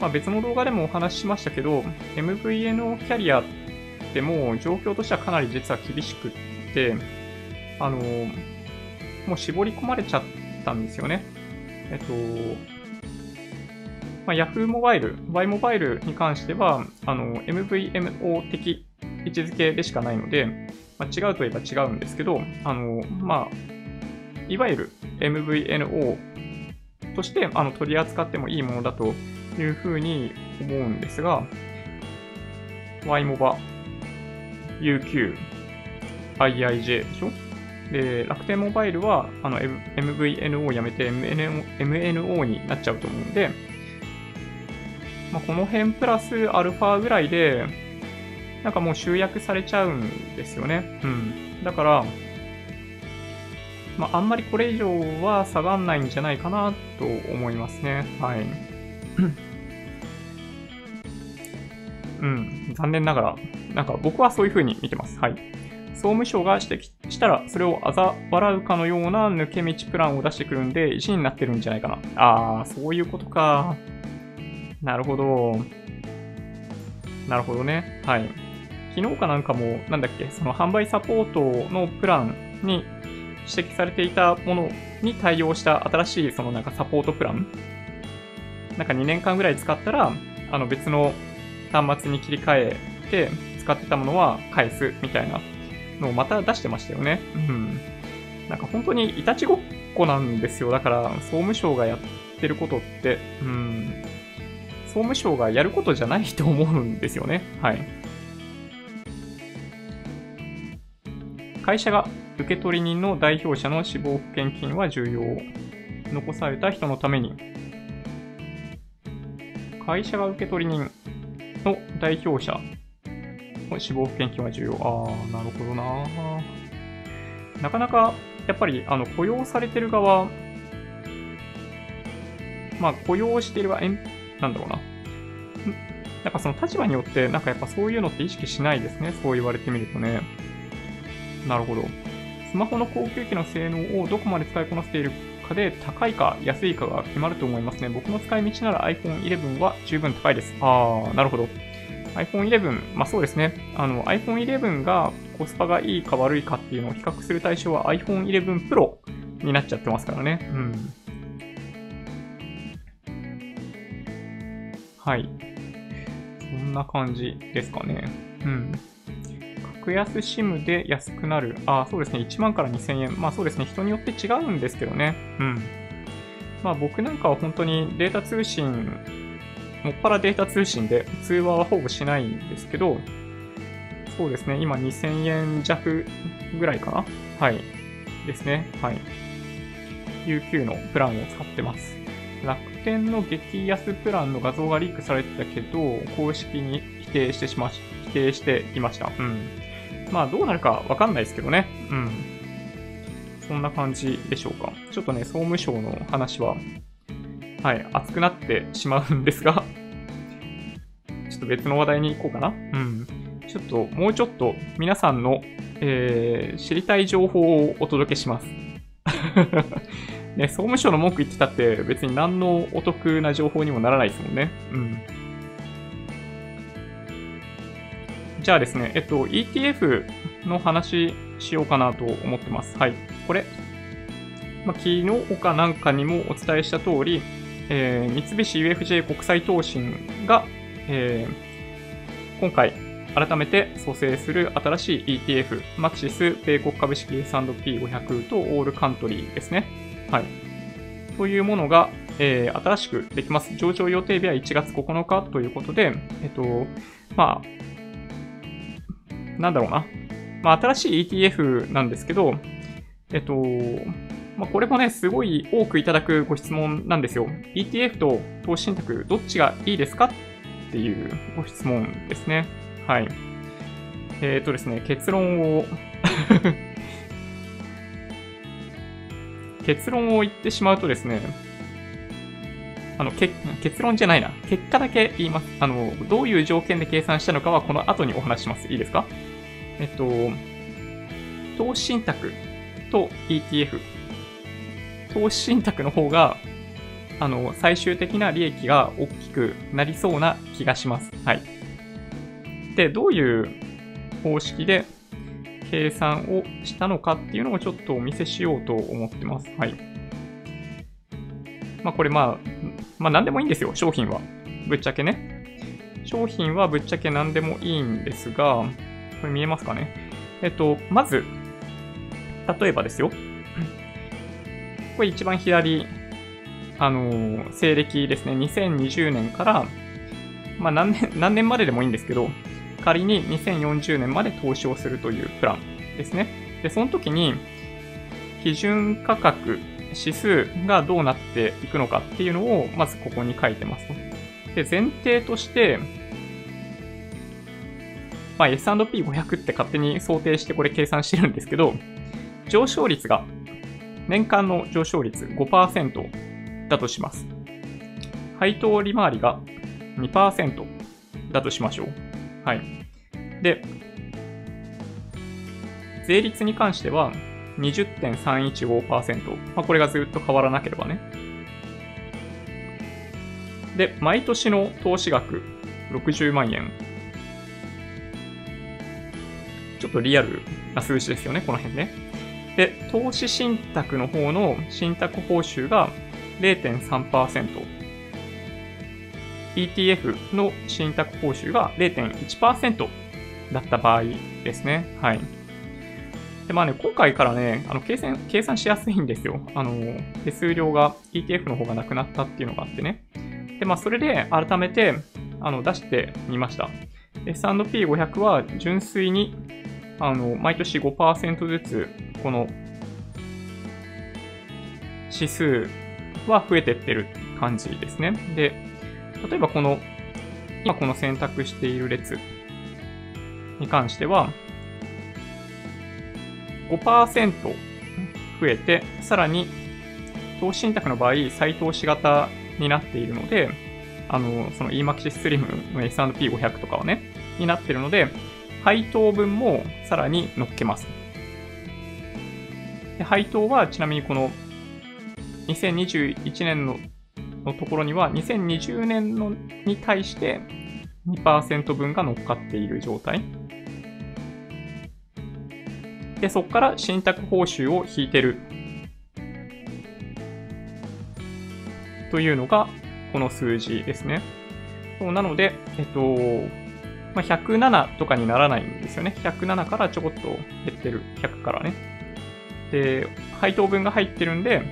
まあ、別の動画でもお話ししましたけど、MVNO キャリアってでも状況としてはかなり実は厳しくって、あの、もう絞り込まれちゃったんですよね。えっと、まあ、Yahoo モバイル、Y モバイルに関しては、あの、MVMO 的位置づけでしかないので、まあ、違うといえば違うんですけど、あの、まあ、いわゆる MVNO としてあの取り扱ってもいいものだというふうに思うんですが、YMOBA、UQ、IIJ でしょ？で、楽天モバイルはあの MVNO をやめて MNO になっちゃうと思うんで、まあ、この辺プラスアルファぐらいで、なんかもう集約されちゃうんですよね。うん。だから、まあ、あんまりこれ以上は下がんないんじゃないかなと思いますね。はい。うん、残念ながら、なんか僕はそういう風に見てます。はい。総務省が指摘したら、それを嘲笑うかのような抜け道プランを出してくるんで、石になってるんじゃないかな。あー、そういうことか。なるほど。なるほどね。はい。昨日かなんかも、なんだっけ、その販売サポートのプランに指摘されていたものに対応した新しいそのなんかサポートプランなんか2年間ぐらい使ったら、あの別の端末に切り替えて使ってたものは返すみたいなのをまた出してましたよね。うん。なんか本当にいたちごっこなんですよ。だから総務省がやってることって、うん。総務省がやることじゃないと思うんですよね。はい。会社が受取人の代表者の死亡保険金は重要。残された人のために。会社が受取人の代表者の死亡保険金は重要。ああ、なるほどな。なかなか、やっぱり、あの、雇用されてる側、まあ、雇用してる側、なんだろうな。なんかその立場によって、なんかやっぱそういうのって意識しないですね。そう言われてみるとね。なるほど。スマホの高級機の性能をどこまで使いこなせているかで高いか安いかが決まると思いますね。僕の使い道なら iPhone 11は十分高いです。あー、なるほど。iPhone 11、まあそうですね。あの iPhone 11がコスパがいいか悪いかっていうのを比較する対象は iPhone 11 Pro になっちゃってますからね。うん。はい。そんな感じですかね。うん。格安 SIM で安くなる。あ、そうですね。1万から2000円。まあそうですね。人によって違うんですけどね。うん。まあ僕なんかは本当にデータ通信、もっぱらデータ通信で通話はほぼしないんですけど、そうですね。今2000円弱ぐらいかなはい。ですね。はい。UQ のプランを使ってます。楽天の激安プランの画像がリークされてたけど、公式に否定してしまし、否定していました。うん。まあどうなるかわかんないですけどね。うん。そんな感じでしょうか。ちょっとね、総務省の話は、はい、熱くなってしまうんですがちょっと別の話題に行こうかな。うん。ちょっと、もうちょっと皆さんの、えー、知りたい情報をお届けします。ね、総務省の文句言ってたって別に何のお得な情報にもならないですもんね。うん。じゃあですね、えっと、ETF の話しようかなと思ってます。はい。これ、まあ、昨日かなんかにもお伝えした通り、えー、三菱 UFJ 国際投信が、えー、今回改めて蘇生する新しい ETF、マキシス米国株式 S&P500 とオールカントリーですね。はい。というものが、えー、新しくできます。上場予定日は1月9日ということで、えっと、まあ、なんだろうな。まあ、新しい ETF なんですけど、えっと、まあ、これもね、すごい多くいただくご質問なんですよ。ETF と投資信託、どっちがいいですかっていうご質問ですね。はい。えっ、とですね、結論を 結論を言ってしまうとですね、あの、け結論じゃないな。結果だけ言います。あの、どういう条件で計算したのかはこの後にお話します。いいですか？えっと、投資信託と ETF。投資信託の方が、あの、最終的な利益が大きくなりそうな気がします。はい。で、どういう方式で計算をしたのかっていうのをちょっとお見せしようと思ってます。はい。まあこれまあ、まあ何でもいいんですよ、商品は。ぶっちゃけね。商品はぶっちゃけ何でもいいんですが、これ見えますかねえっと、まず、例えばですよ。これ一番左、あの西暦ですね。2020年から、まあ何年、何年まででもいいんですけど、仮に2040年まで投資をするというプランですね。で、その時に、基準価格、指数がどうなっていくのかっていうのを、まずここに書いてます。で、前提として、まあ、S&P500 って勝手に想定してこれ計算してるんですけど、上昇率が、年間の上昇率5%だとします。配当利回りが2%だとしましょう。はい。で、税率に関しては20.315%。まあ、これがずっと変わらなければね。で、毎年の投資額60万円。ちょっとリアルな数字ですよね、この辺ね。で、投資信託の方の信託報酬が0.3%。ETF の信託報酬が0.1%だった場合ですね。はい。で、まあね、今回からね、あの計算、計算しやすいんですよ。あの、手数料が ETF の方がなくなったっていうのがあってね。で、まあ、それで改めて、あの、出してみました。S&P500 は純粋に、あの、毎年5%ずつ、この、指数は増えてってる感じですね。で、例えばこの、今この選択している列に関しては、5%増えて、さらに投資信託の場合、再投資型になっているので、あの、その EMAXI Slim の S&P500 とかはね、になっているので、配当分もさらに乗っけます。で配当はちなみにこの2021年ののところには2020年のに対して2%分が乗っかっている状態。で、そこから信託報酬を引いてる。というのが、この数字ですね。そうなので、えっと、まあ、107とかにならないんですよね。107からちょこっと減ってる。100からね。で、配当分が入ってるんで、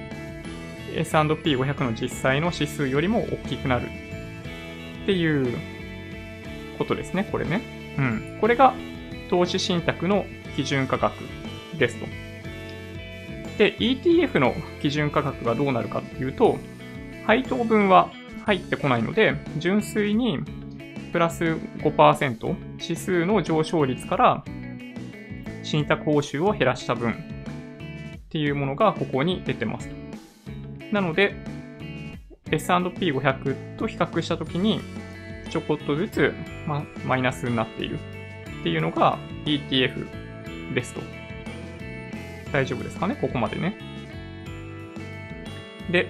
S&P500 の実際の指数よりも大きくなるっていうことですね、これね。うん。これが投資信託の基準価格ですと。で、ETF の基準価格がどうなるかっていうと、配当分は入ってこないので、純粋にプラス5%指数の上昇率から信託報酬を減らした分っていうものがここに出てます。なので、S&P500 と比較したときに、ちょこっとずつ、ま、マイナスになっているっていうのが ETF ですと。大丈夫ですかね？ここまでね。で、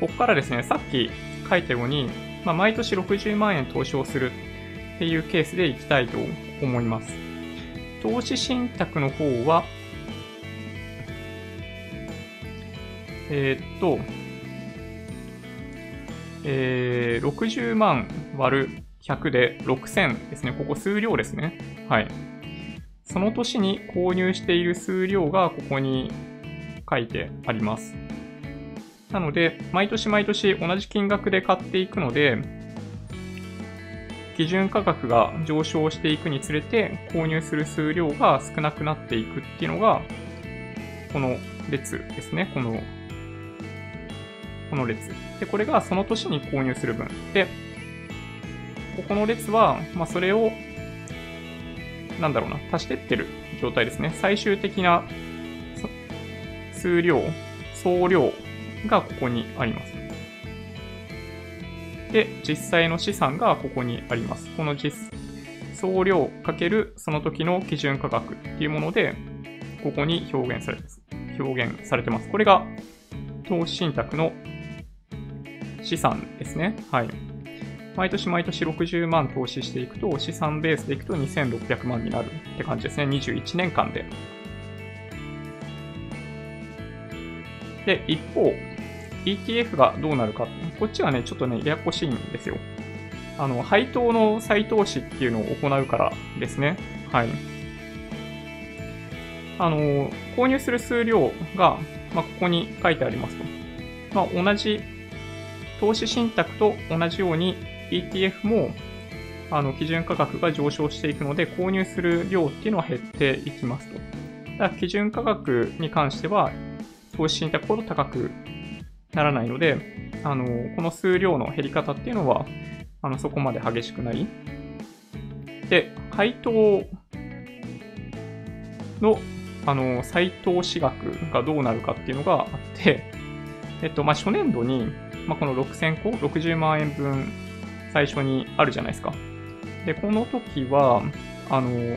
ここからですね、さっき書いたように、まあ、毎年60万円投資をするっていうケースでいきたいと思います。投資信託の方は、えー、っと、えー、60万割る100で6000ですね。ここ数量ですね。はい。その年に購入している数量がここに書いてあります。なので、毎年毎年同じ金額で買っていくので、基準価格が上昇していくにつれて、購入する数量が少なくなっていくっていうのが、この列ですね。この、この列。で、これがその年に購入する分。で、ここの列は、まあ、それを、なんだろうな、足してってる状態ですね。最終的な数量、総量がここにあります。で、実際の資産がここにあります。この実、総量かけるその時の基準価格っていうもので、ここに表現されます。表現されてます。これが投資信託の資産ですね。はい。毎年毎年60万投資していくと、資産ベースでいくと2600万になるって感じですね。21年間で。で、一方、ETF がどうなるか。こっちはね、ちょっとね、ややこしいんですよ。あの、配当の再投資っていうのを行うからですね。はい。あの、購入する数量が、まあ、ここに書いてありますと。まあ、同じ、投資信託と同じように ETF も、あの、基準価格が上昇していくので、購入する量っていうのは減っていきますと。だから基準価格に関しては、投資信託ほど高くならないので、あの、この数量の減り方っていうのは、あの、そこまで激しくない。で、配当のあの、再投資額がどうなるかっていうのがあって、えっと、まあ、初年度に、まあ、この6000個、60万円分最初にあるじゃないですか。で、この時は、あの、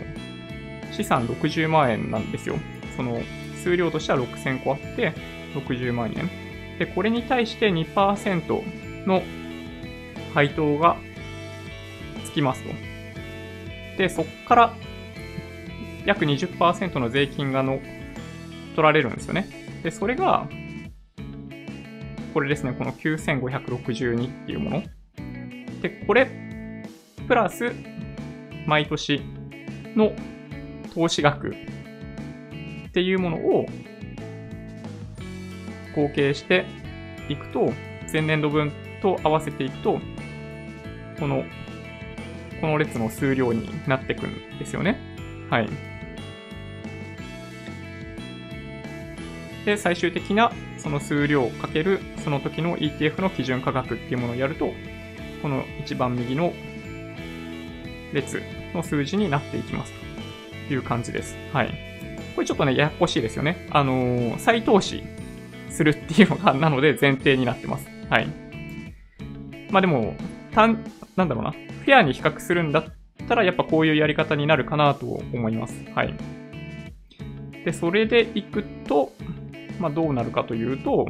資産60万円なんですよ。その、数量としては6000個あって、60万円。で、これに対して2%の配当がつきますと。で、そっから約20%の税金がの取られるんですよね。で、それが、これですね、この9562っていうもの。で、これ、プラス、毎年の投資額っていうものを合計していくと、前年度分と合わせていくと、この、この列の数量になっていくんですよね。はい。で、最終的なその数量かけるその時の ETF の基準価格っていうものをやると、この一番右の列の数字になっていきますという感じです。はい。これちょっとね、ややこしいですよね。あのー、再投資するっていうのが、なので前提になってます。はい。まあでも、単、なんだろうな。フェアに比較するんだったら、やっぱこういうやり方になるかなと思います。はい。で、それでいくと、まあ、どうなるかというと、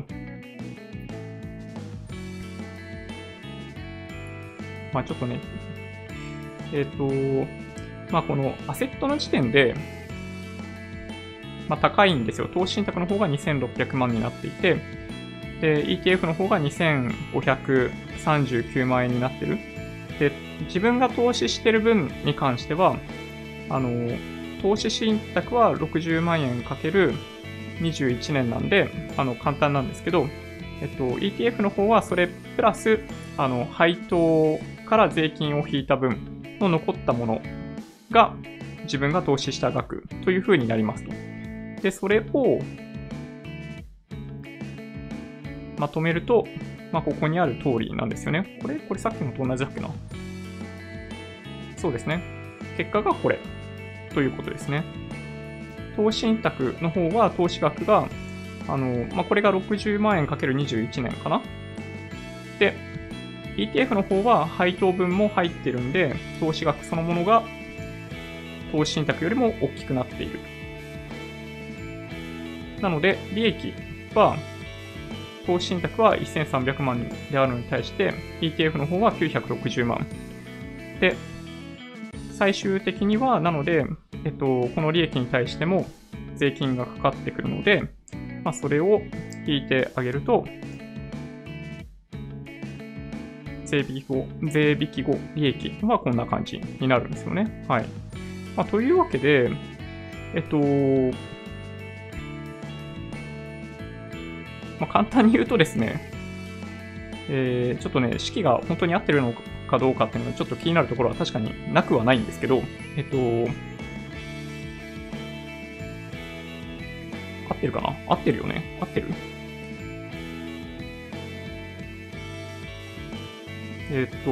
まあ、ちょっとね、えっ、ー、と、まあ、このアセットの時点で、まあ、高いんですよ。投資信託の方が2600万になっていて、で、ETF の方が2539万円になってる。で、自分が投資してる分に関しては、あの、投資信託は60万円かける21年なんで、あの、簡単なんですけど、えっと、ETF の方はそれプラス、あの、配当から税金を引いた分の残ったものが自分が投資した額という風になりますと。で、それをまとめると、まあ、ここにある通りなんですよね。これ、これさっきのと同じだっけな。そうですね。結果がこれということですね。投資信託の方は投資額が、あの、まあ、これが60万円かける21年かな。で、ETF の方は配当分も入ってるんで、投資額そのものが投資信託よりも大きくなっている。なので、利益は、投資信託は1300万であるのに対して、ETF の方は960万。で、最終的には、なので、えっと、この利益に対しても税金がかかってくるので、まあ、それを引いてあげると、税引き後、税引き後利益はこんな感じになるんですよね。はい。まあ、というわけで、えっと、まあ、簡単に言うとですね、えー、ちょっとね、式が本当に合ってるのかどうかっていうのがちょっと気になるところは確かになくはないんですけど、えっと、合ってるかな？合ってるよね？合ってる？えっと、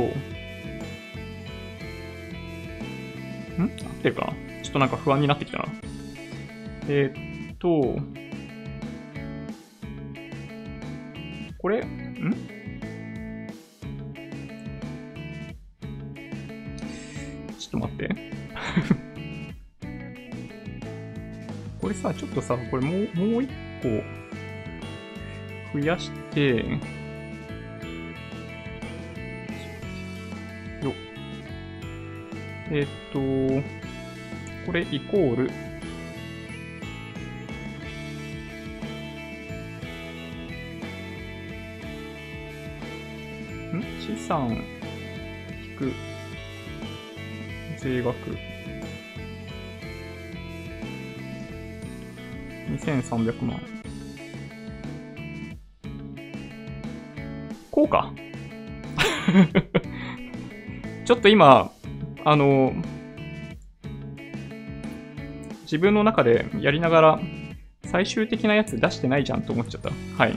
ん？合ってるかなちょっとなんか不安になってきたな。えー、っと、これ、ん？ちょっと待って。これさ、ちょっとさ、これもう、もう一個増やして、と、これイコール、ん？資産引く。税額。2300万。こうか。ちょっと今あの自分の中でやりながら最終的なやつ出してないじゃんと思っちゃったはい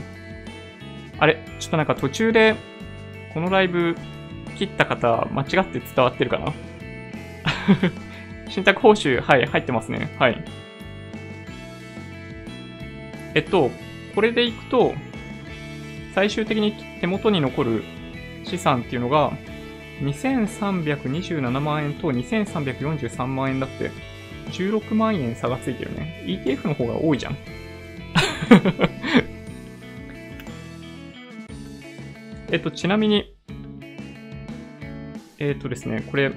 あれちょっとなんか途中でこのライブ切った方、間違って伝わってるかな？信託報酬、はい、入ってますね。はい。えっと、これでいくと、最終的に手元に残る資産っていうのが、2327万円と2343万円だって、16万円差がついてるね。ETF の方が多いじゃん。えっと、ちなみに、えっ、とですね、これ、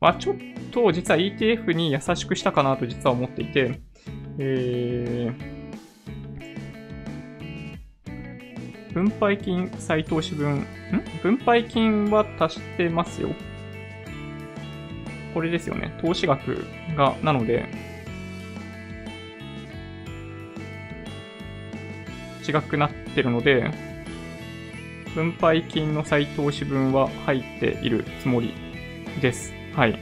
まあ、ちょっと実は ETF に優しくしたかなと実は思っていて、えー、分配金再投資分、ん？分配金は足してますよ。これですよね。投資額が、なので、違くなってるので、分配金の再投資分は入っているつもりです。はい。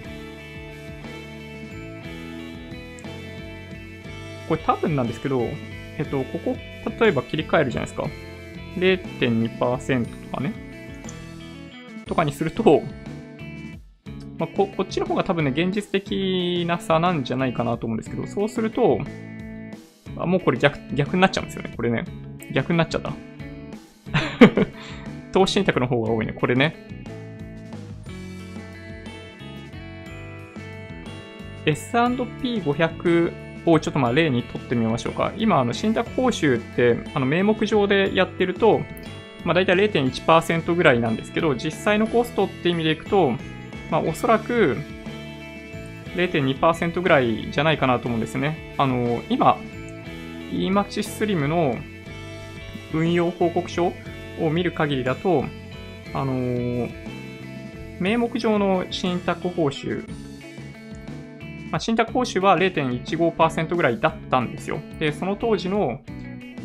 これ多分なんですけど、えっと、ここ、例えば切り替えるじゃないですか。0.2%とかね。とかにすると、まあ、ここっちの方が多分ね、現実的な差なんじゃないかなと思うんですけど、そうすると、あもうこれ逆、逆になっちゃうんですよね。これね。逆になっちゃった。投資信託の方が多いね。これね。S&P500 をちょっとまあ例にとってみましょうか。今、あの信託報酬ってあの名目上でやってると、まあ、大体0.1%ぐらいなんですけど、実際のコストって意味でいくと、まあ、おそらく0.2%ぐらいじゃないかなと思うんですね。あの、今、EMAX Slim の運用報告書を見る限りだと、あの、名目上の信託報酬、まあ、信託報酬は0.15%ぐらいだったんですよ。で、その当時の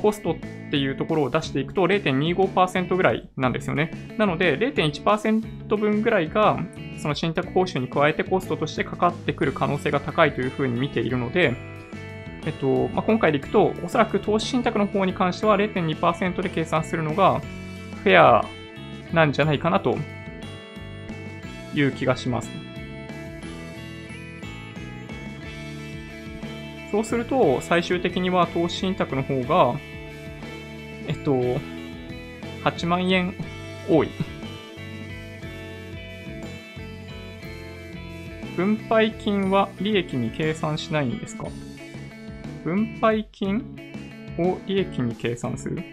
コストっていうところを出していくと0.25%ぐらいなんですよね。なので0.1%分ぐらいがその信託報酬に加えてコストとしてかかってくる可能性が高いというふうに見ているので、えっとまあ、今回でいくと、おそらく投資信託の方に関しては0.2%で計算するのがフェアなんじゃないかなという気がします。そうすると、最終的には投資信託の方が、えっと、8万円多い。分配金は利益に計算しないんですか？分配金を利益に計算する？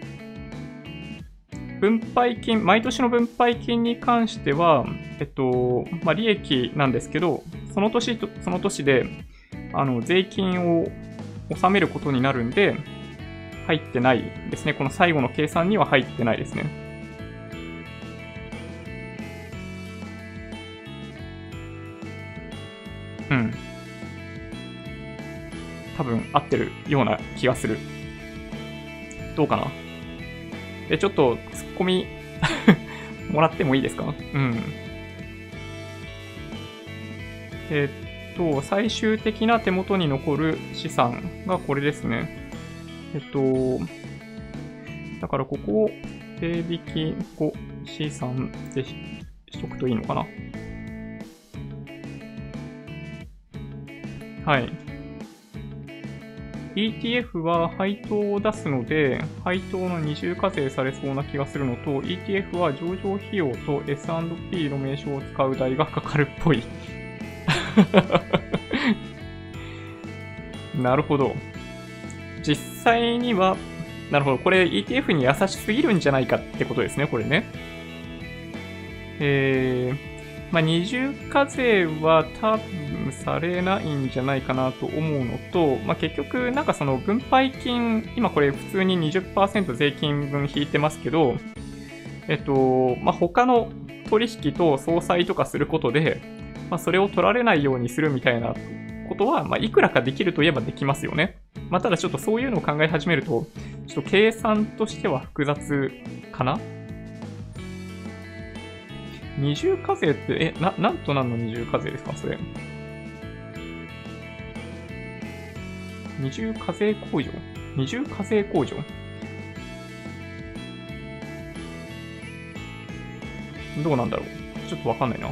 分配金、毎年の分配金に関しては、えっと、まあ、利益なんですけど、その年と、その年で、あの、税金を納めることになるんで、入ってないですね。この最後の計算には入ってないですね。うん。多分合ってるような気がする。どうかな？で、ちょっと突っ込みもらってもいいですか？うん。えっと、最終的な手元に残る資産がこれですね。えっと、だからここを定引き後資産でしとくといいのかな？はい。ETF は配当を出すので、配当の二重課税されそうな気がするのと、ETF は上場費用と S&P の名称を使う代がかかるっぽい。なるほど。実際には、なるほど。これ ETF に優しすぎるんじゃないかってことですね、これね。えー、まあ、二重課税は多分されないんじゃないかなと思うのと、まあ、結局、なんかその分配金、今これ普通に20%税金分引いてますけど、えっと、まあ、他の取引と相殺とかすることで、まあ、それを取られないようにするみたいなことは、まあ、いくらかできるといえばできますよね。まあ、ただちょっとそういうのを考え始めると、ちょっと計算としては複雑かな二重課税って、え、な、なんと何の二重課税ですか？それ。二重課税控除？二重課税控除？どうなんだろう？ちょっとわかんないな。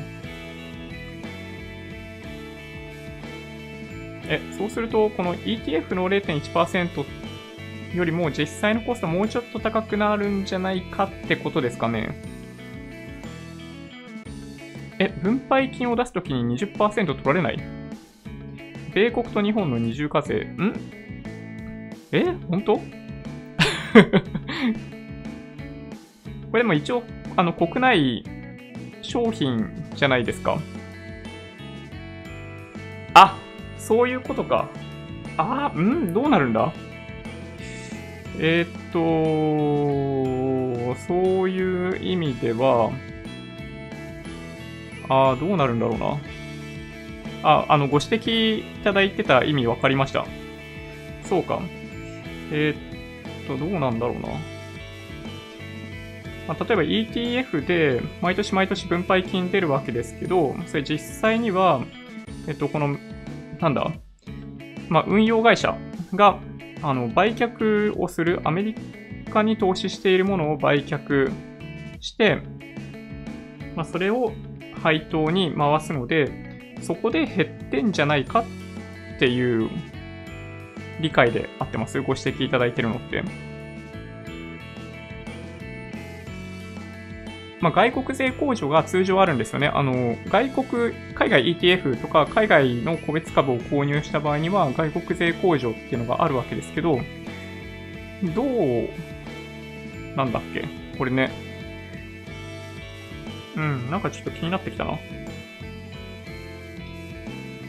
え、そうすると、この ETF の0.1%よりも実際のコストもうちょっと高くなるんじゃないかってことですかね？え、分配金を出すときに20%取られない？米国と日本の二重課税？ん？え本当？これでも一応、あの、国内商品じゃないですか。あ、そういうことか。あ、ん？どうなるんだ？えー、っと、そういう意味では、ああ、どうなるんだろうな。あ、あの、ご指摘いただいてた意味分かりました。そうか。えー、っと、どうなんだろうな。まあ、例えば ETF で毎年毎年分配金出るわけですけど、それ実際には、えっと、この、なんだ、まあ、運用会社が、あの、売却をする、アメリカに投資しているものを売却して、まあ、それを配当に回すので、そこで減ってんじゃないかっていう理解で合ってますご指摘いただいてるのって。まあ、外国税控除が通常あるんですよね。あの、外国、海外 ETF とか海外の個別株を購入した場合には外国税控除っていうのがあるわけですけど、どう、なんだっけ？これね、うん、なんかちょっと気になってきたな。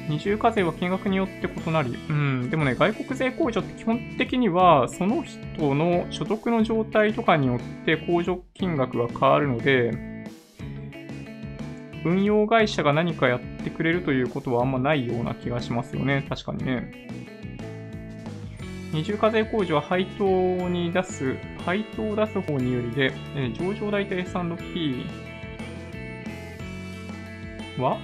二重課税は金額によって異なり、うん、でもね、外国税控除って基本的には、その人の所得の状態とかによって控除金額が変わるので、運用会社が何かやってくれるということはあんまないような気がしますよね。確かにね。二重課税控除は配当に出す、配当を出す方によりで、え上場代と S&P は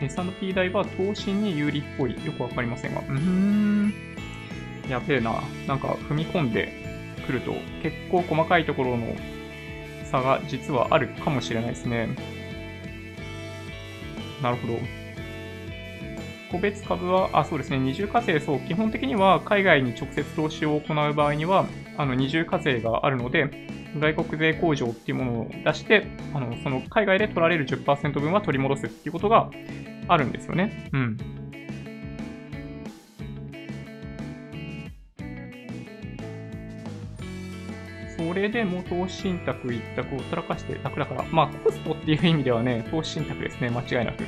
？S&P 代は投資に有利っぽい。よくわかりませんが。うーん。やべえな。なんか踏み込んでくると結構細かいところの差が実はあるかもしれないですね。なるほど。個別株は、あ、そうですね、二重課税、そう、基本的には海外に直接投資を行う場合には、あの二重課税があるので、外国税控除っていうものを出して、あの、その海外で取られる10%分は取り戻すっていうことがあるんですよね。うん。それでも投資信託一択をたらかして楽だから、まあコストっていう意味ではね、投資信託ですね、間違いなく。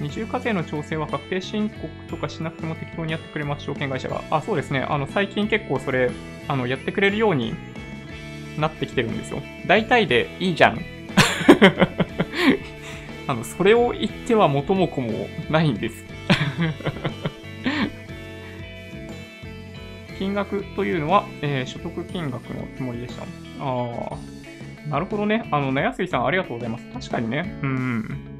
二重課税の調整は確定申告とかしなくても適当にやってくれます、証券会社が。あ、そうですね。あの、最近結構それ、あの、やってくれるようになってきてるんですよ。大体でいいじゃん。あの、それを言っては元も子もないんです。金額というのは、えー、所得金額のつもりでした。ああ、なるほどね。あの、なやすいさんありがとうございます。確かにね。うん。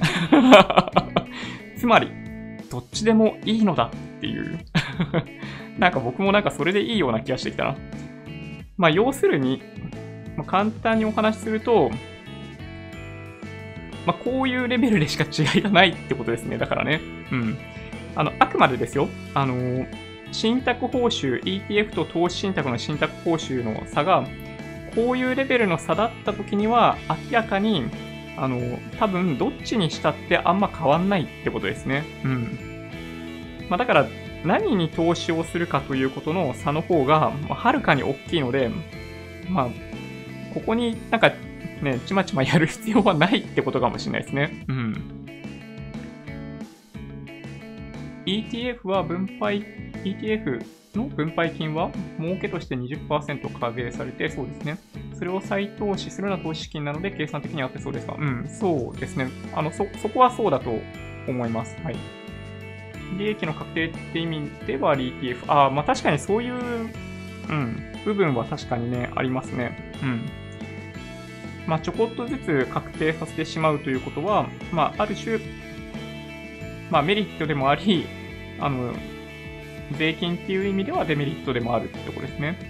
つまり、どっちでもいいのだっていう なんか僕もなんかそれでいいような気がしてきたな。まあ、要するに、まあ、簡単にお話しすると、まあ、こういうレベルでしか違いがないってことですね。だからね。うん。あの、あくまでですよ。あのー、信託報酬、ETF と投資信託の信託報酬の差が、こういうレベルの差だった時には、明らかに、あの、多分どっちにしたってあんま変わんないってことですね。うん。まあ、だから、何に投資をするかということの差の方が、はるかに大きいので、まあ、ここになんかね、ちまちまやる必要はないってことかもしれないですね。うん。ETF は分配、ETF の分配金は儲けとして20%課税されて、そうですね。それを再投資するような投資資金なので計算的にあってそうですか？うん、そうですね。あの、そ、そこはそうだと思います。はい。利益の確定って意味では ETF。ああ、まあ確かにそういう、うん、部分は確かにね、ありますね。うん。まあちょこっとずつ確定させてしまうということは、まあある種、まあメリットでもあり、あの、税金っていう意味ではデメリットでもあるってとこですね。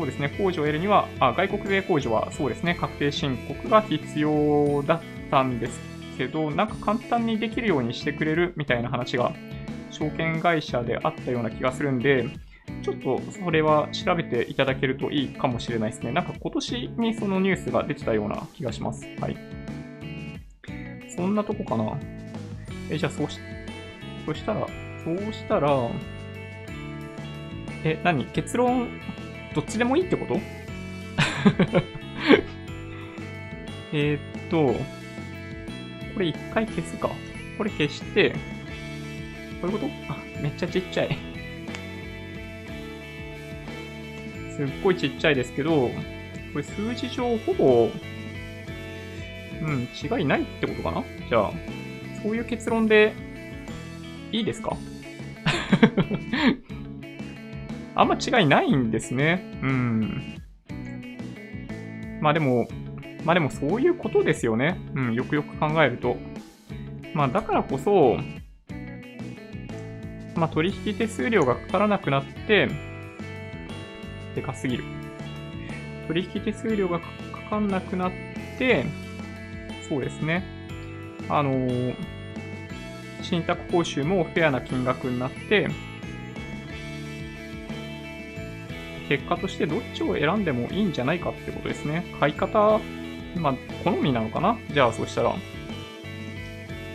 そうですね、控除を得るには、あ外国税控除はそうですね、確定申告が必要だったんですけど、なんか簡単にできるようにしてくれるみたいな話が、証券会社であったような気がするんで、ちょっとそれは調べていただけるといいかもしれないですね。なんか今年にそのニュースが出てたような気がします。はい。そんなとこかな。え、じゃあそうし、そしたら、そうしたら、え、何？結論、どっちでもいいってこと？えっと、これ一回消すか。これ消して、こういうこと？あ、めっちゃちっちゃい。すっごいちっちゃいですけど、これ数字上ほぼ、うん、違いないってことかな？じゃあ、そういう結論でいいですか？あんま違いないんですね。うん。まあでも、まあでもそういうことですよね。うん、よくよく考えると。まあだからこそ、まあ取引手数料がかからなくなって、でかすぎる。取引手数料がかかんなくなって、そうですね。あのー、信託報酬もフェアな金額になって、結果としてどっちを選んでもいいんじゃないかってことですね。買い方、まあ、好みなのかな？じゃあ、そしたら。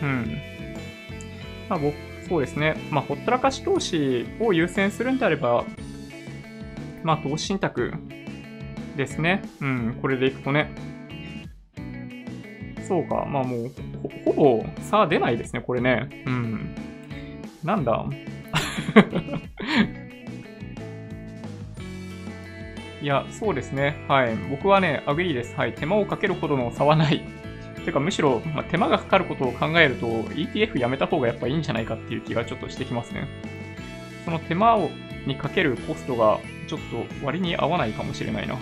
うん。まあ、僕、そうですね。まあ、ほったらかし投資を優先するんであれば、まあ、投資信託ですね。うん、これでいくとね。そうか、まあもうほ、ほぼ差出ないですね、これね。うん。なんだ？いや、そうですね。はい。僕はね、 agree です。はい。手間をかけるほどの差はない。てか、むしろ、まあ、手間がかかることを考えると、ETF やめた方がやっぱいいんじゃないかっていう気がちょっとしてきますね。その手間をにかけるコストが、ちょっと割に合わないかもしれないな。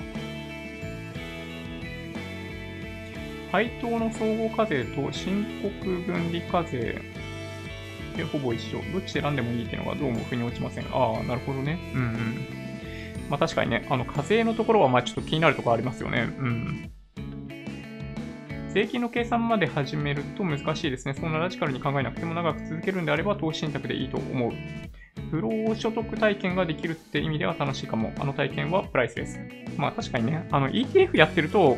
配当の総合課税と申告分離課税でほぼ一緒。どっち選んでもいいっていうのがどうも腑に落ちません。ああ、なるほどね。うんうん。まあ確かにね、あの課税のところはまあちょっと気になるところありますよね。うん。税金の計算まで始めると難しいですね。そんなラジカルに考えなくても長く続けるんであれば投資信託でいいと思う。不労所得体験ができるって意味では楽しいかも。あの体験はプライスです。まあ確かにね、あの ETF やってると、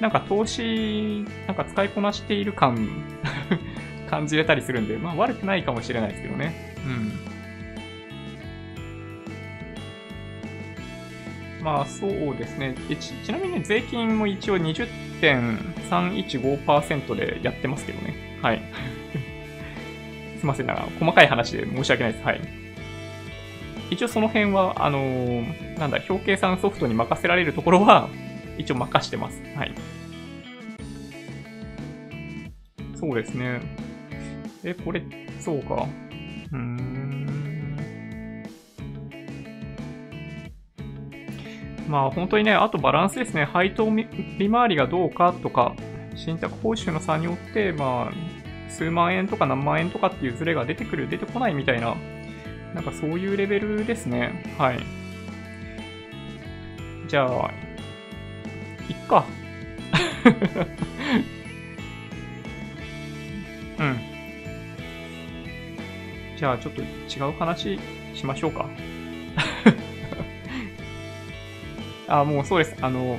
なんか投資、なんか使いこなしている感 感じれたりするんで、まあ悪くないかもしれないですけどね。うん。まあそうですね。ちちなみに、税金も一応20.315%でやってますけどね。はい。すいません、なんか細かい話で申し訳ないです。はい。一応その辺は、あのー、なんだ、表計算ソフトに任せられるところは、一応任してます。はい。そうですね。え、これ、そうか。うーん。まあ本当にね、あとバランスですね。配当利回りがどうかとか、信託報酬の差によって、まあ、数万円とか何万円とかっていうズレが出てくる、出てこないみたいな、なんかそういうレベルですね。はい。じゃあ、いっか。うん。じゃあちょっと違う話しましょうか。あ、もうそうです。あの、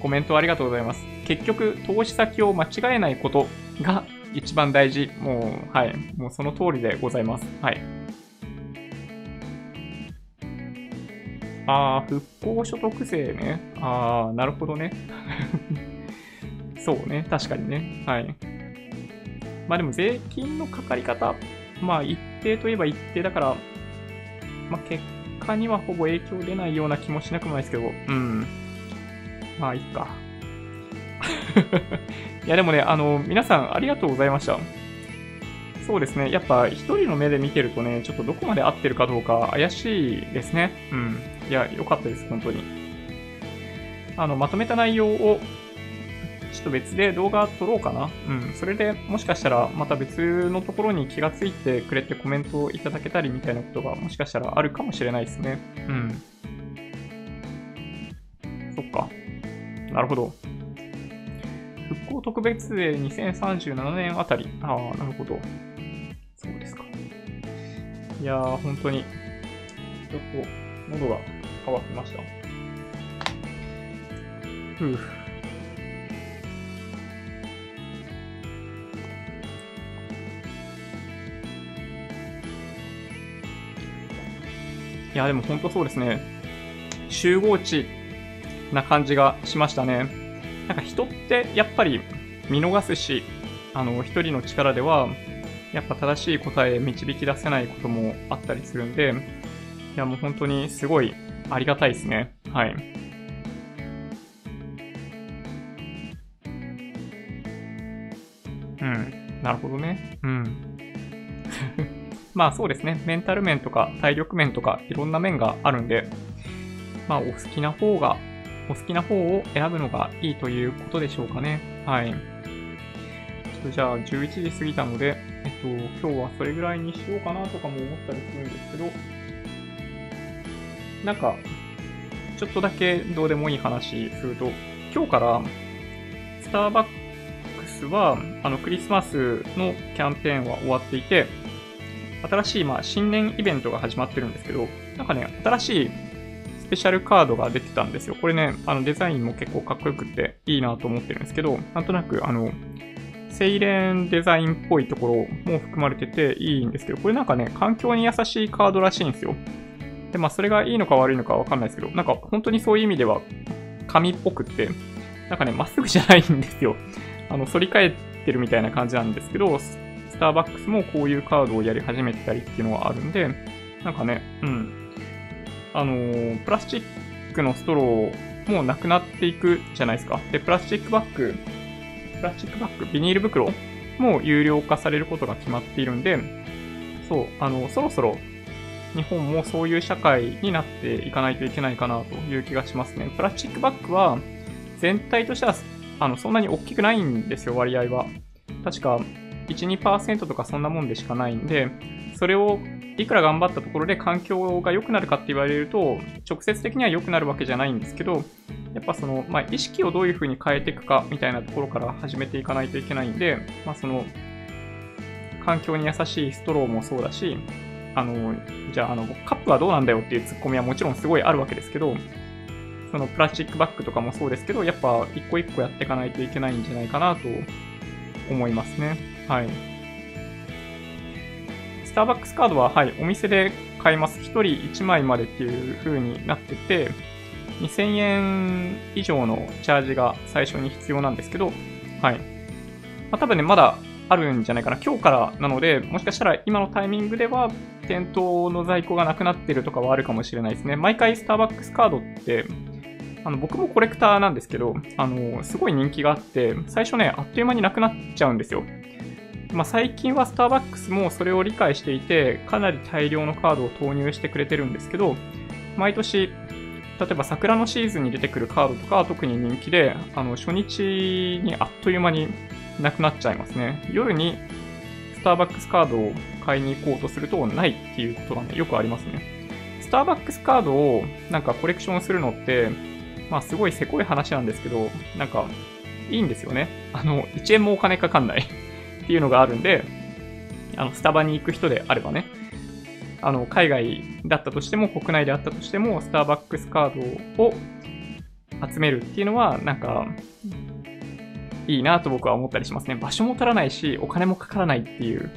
コメントありがとうございます。結局、投資先を間違えないことが一番大事。もう、はい。もうその通りでございます。はい。ああ、復興所得税ね。ああ、なるほどね。そうね。確かにね。はい。まあでも税金のかかり方、まあ一定といえば一定だから、まあ結果にはほぼ影響出ないような気もしなくもないですけど、うん。まあいいか。いやでもね、あの、皆さんありがとうございました。そうですね。やっぱ一人の目で見てるとね、ちょっとどこまで合ってるかどうか怪しいですね。うん。いや、良かったです、本当に。あの、まとめた内容を、ちょっと別で動画撮ろうかな。うん。それでもしかしたら、また別のところに気がついてくれてコメントをいただけたりみたいなことが、もしかしたらあるかもしれないですね。うん。そっか。なるほど。復興特別税2037年あたり。ああ、なるほど。そうですか。いやー、本当に、ちょっと、喉が乾きました。ふう。いや、でも本当そうですね。集合値な感じがしましたね。なんか人ってやっぱり見逃すし、あの、一人の力では、やっぱ正しい答え導き出せないこともあったりするんで、いや、もう本当にすごいありがたいですね。はい。うん。なるほどね。うん。まあそうですね。メンタル面とか体力面とかいろんな面があるんで、まあお好きな方が、お好きな方を選ぶのがいいということでしょうかね。はい。ちょっとじゃあ11時過ぎたので、えっと、今日はそれぐらいにしようかなとかも思ったりするんですけど、なんか、ちょっとだけどうでもいい話すると、今日からスターバックスはあのクリスマスのキャンペーンは終わっていて、新しいまあ新年イベントが始まってるんですけど、なんかね、新しいスペシャルカードが出てたんですよ。これね、あのデザインも結構かっこよくっていいなと思ってるんですけど、なんとなくあの、セイレンデザインっぽいところも含まれてていいんですけど、これなんかね、環境に優しいカードらしいんですよ。で、まあ、それがいいのか悪いのかわかんないですけど、なんか本当にそういう意味では、紙っぽくって、なんかね、まっすぐじゃないんですよ。あの、反り返ってるみたいな感じなんですけど、スターバックスもこういうカードをやり始めてたりっていうのがあるんで、なんかね、うん。あのー、プラスチックのストローもなくなっていくじゃないですか。で、プラスチックバッグ、プラスチックバッグ、ビニール袋も有料化されることが決まっているんで、そう、あの、そろそろ日本もそういう社会になっていかないといけないかなという気がしますね。プラスチックバッグは全体としてはあのそんなに大きくないんですよ、割合は。確か1、2%とかそんなもんでしかないんで、それをいくら頑張ったところで環境が良くなるかって言われると、直接的には良くなるわけじゃないんですけど、やっぱその、まあ、意識をどういうふうに変えていくかみたいなところから始めていかないといけないんで、まあ、その、環境に優しいストローもそうだし、あの、じゃあ、あの、カップはどうなんだよっていうツッコミはもちろんすごいあるわけですけど、そのプラスチックバッグとかもそうですけど、やっぱ一個一個やっていかないといけないんじゃないかなと思いますね。はい。スターバックスカードは、はい、お店で買います。1人1枚までっていう風になってて、2000円以上のチャージが最初に必要なんですけど、はい。まあ、多分ね、まだあるんじゃないかな。今日からなので、もしかしたら今のタイミングでは店頭の在庫がなくなってるとかはあるかもしれないですね。毎回スターバックスカードって、あの僕もコレクターなんですけど、あの、すごい人気があって、最初ね、あっという間になくなっちゃうんですよ。まあ、最近はスターバックスもそれを理解していて、かなり大量のカードを投入してくれてるんですけど、毎年例えば桜のシーズンに出てくるカードとかは特に人気で、あの、初日にあっという間になくなっちゃいますね。夜にスターバックスカードを買いに行こうとするとないっていうことがね、よくありますね。スターバックスカードをなんかコレクションするのって、まあすごいせこい話なんですけど、なんかいいんですよね。あの、1円もお金かかんないっていうのがあるんで、あの、スタバに行く人であればね、あの、海外だったとしても、国内であったとしても、スターバックスカードを集めるっていうのは、なんか、いいなと僕は思ったりしますね。場所も取らないし、お金もかからないっていう、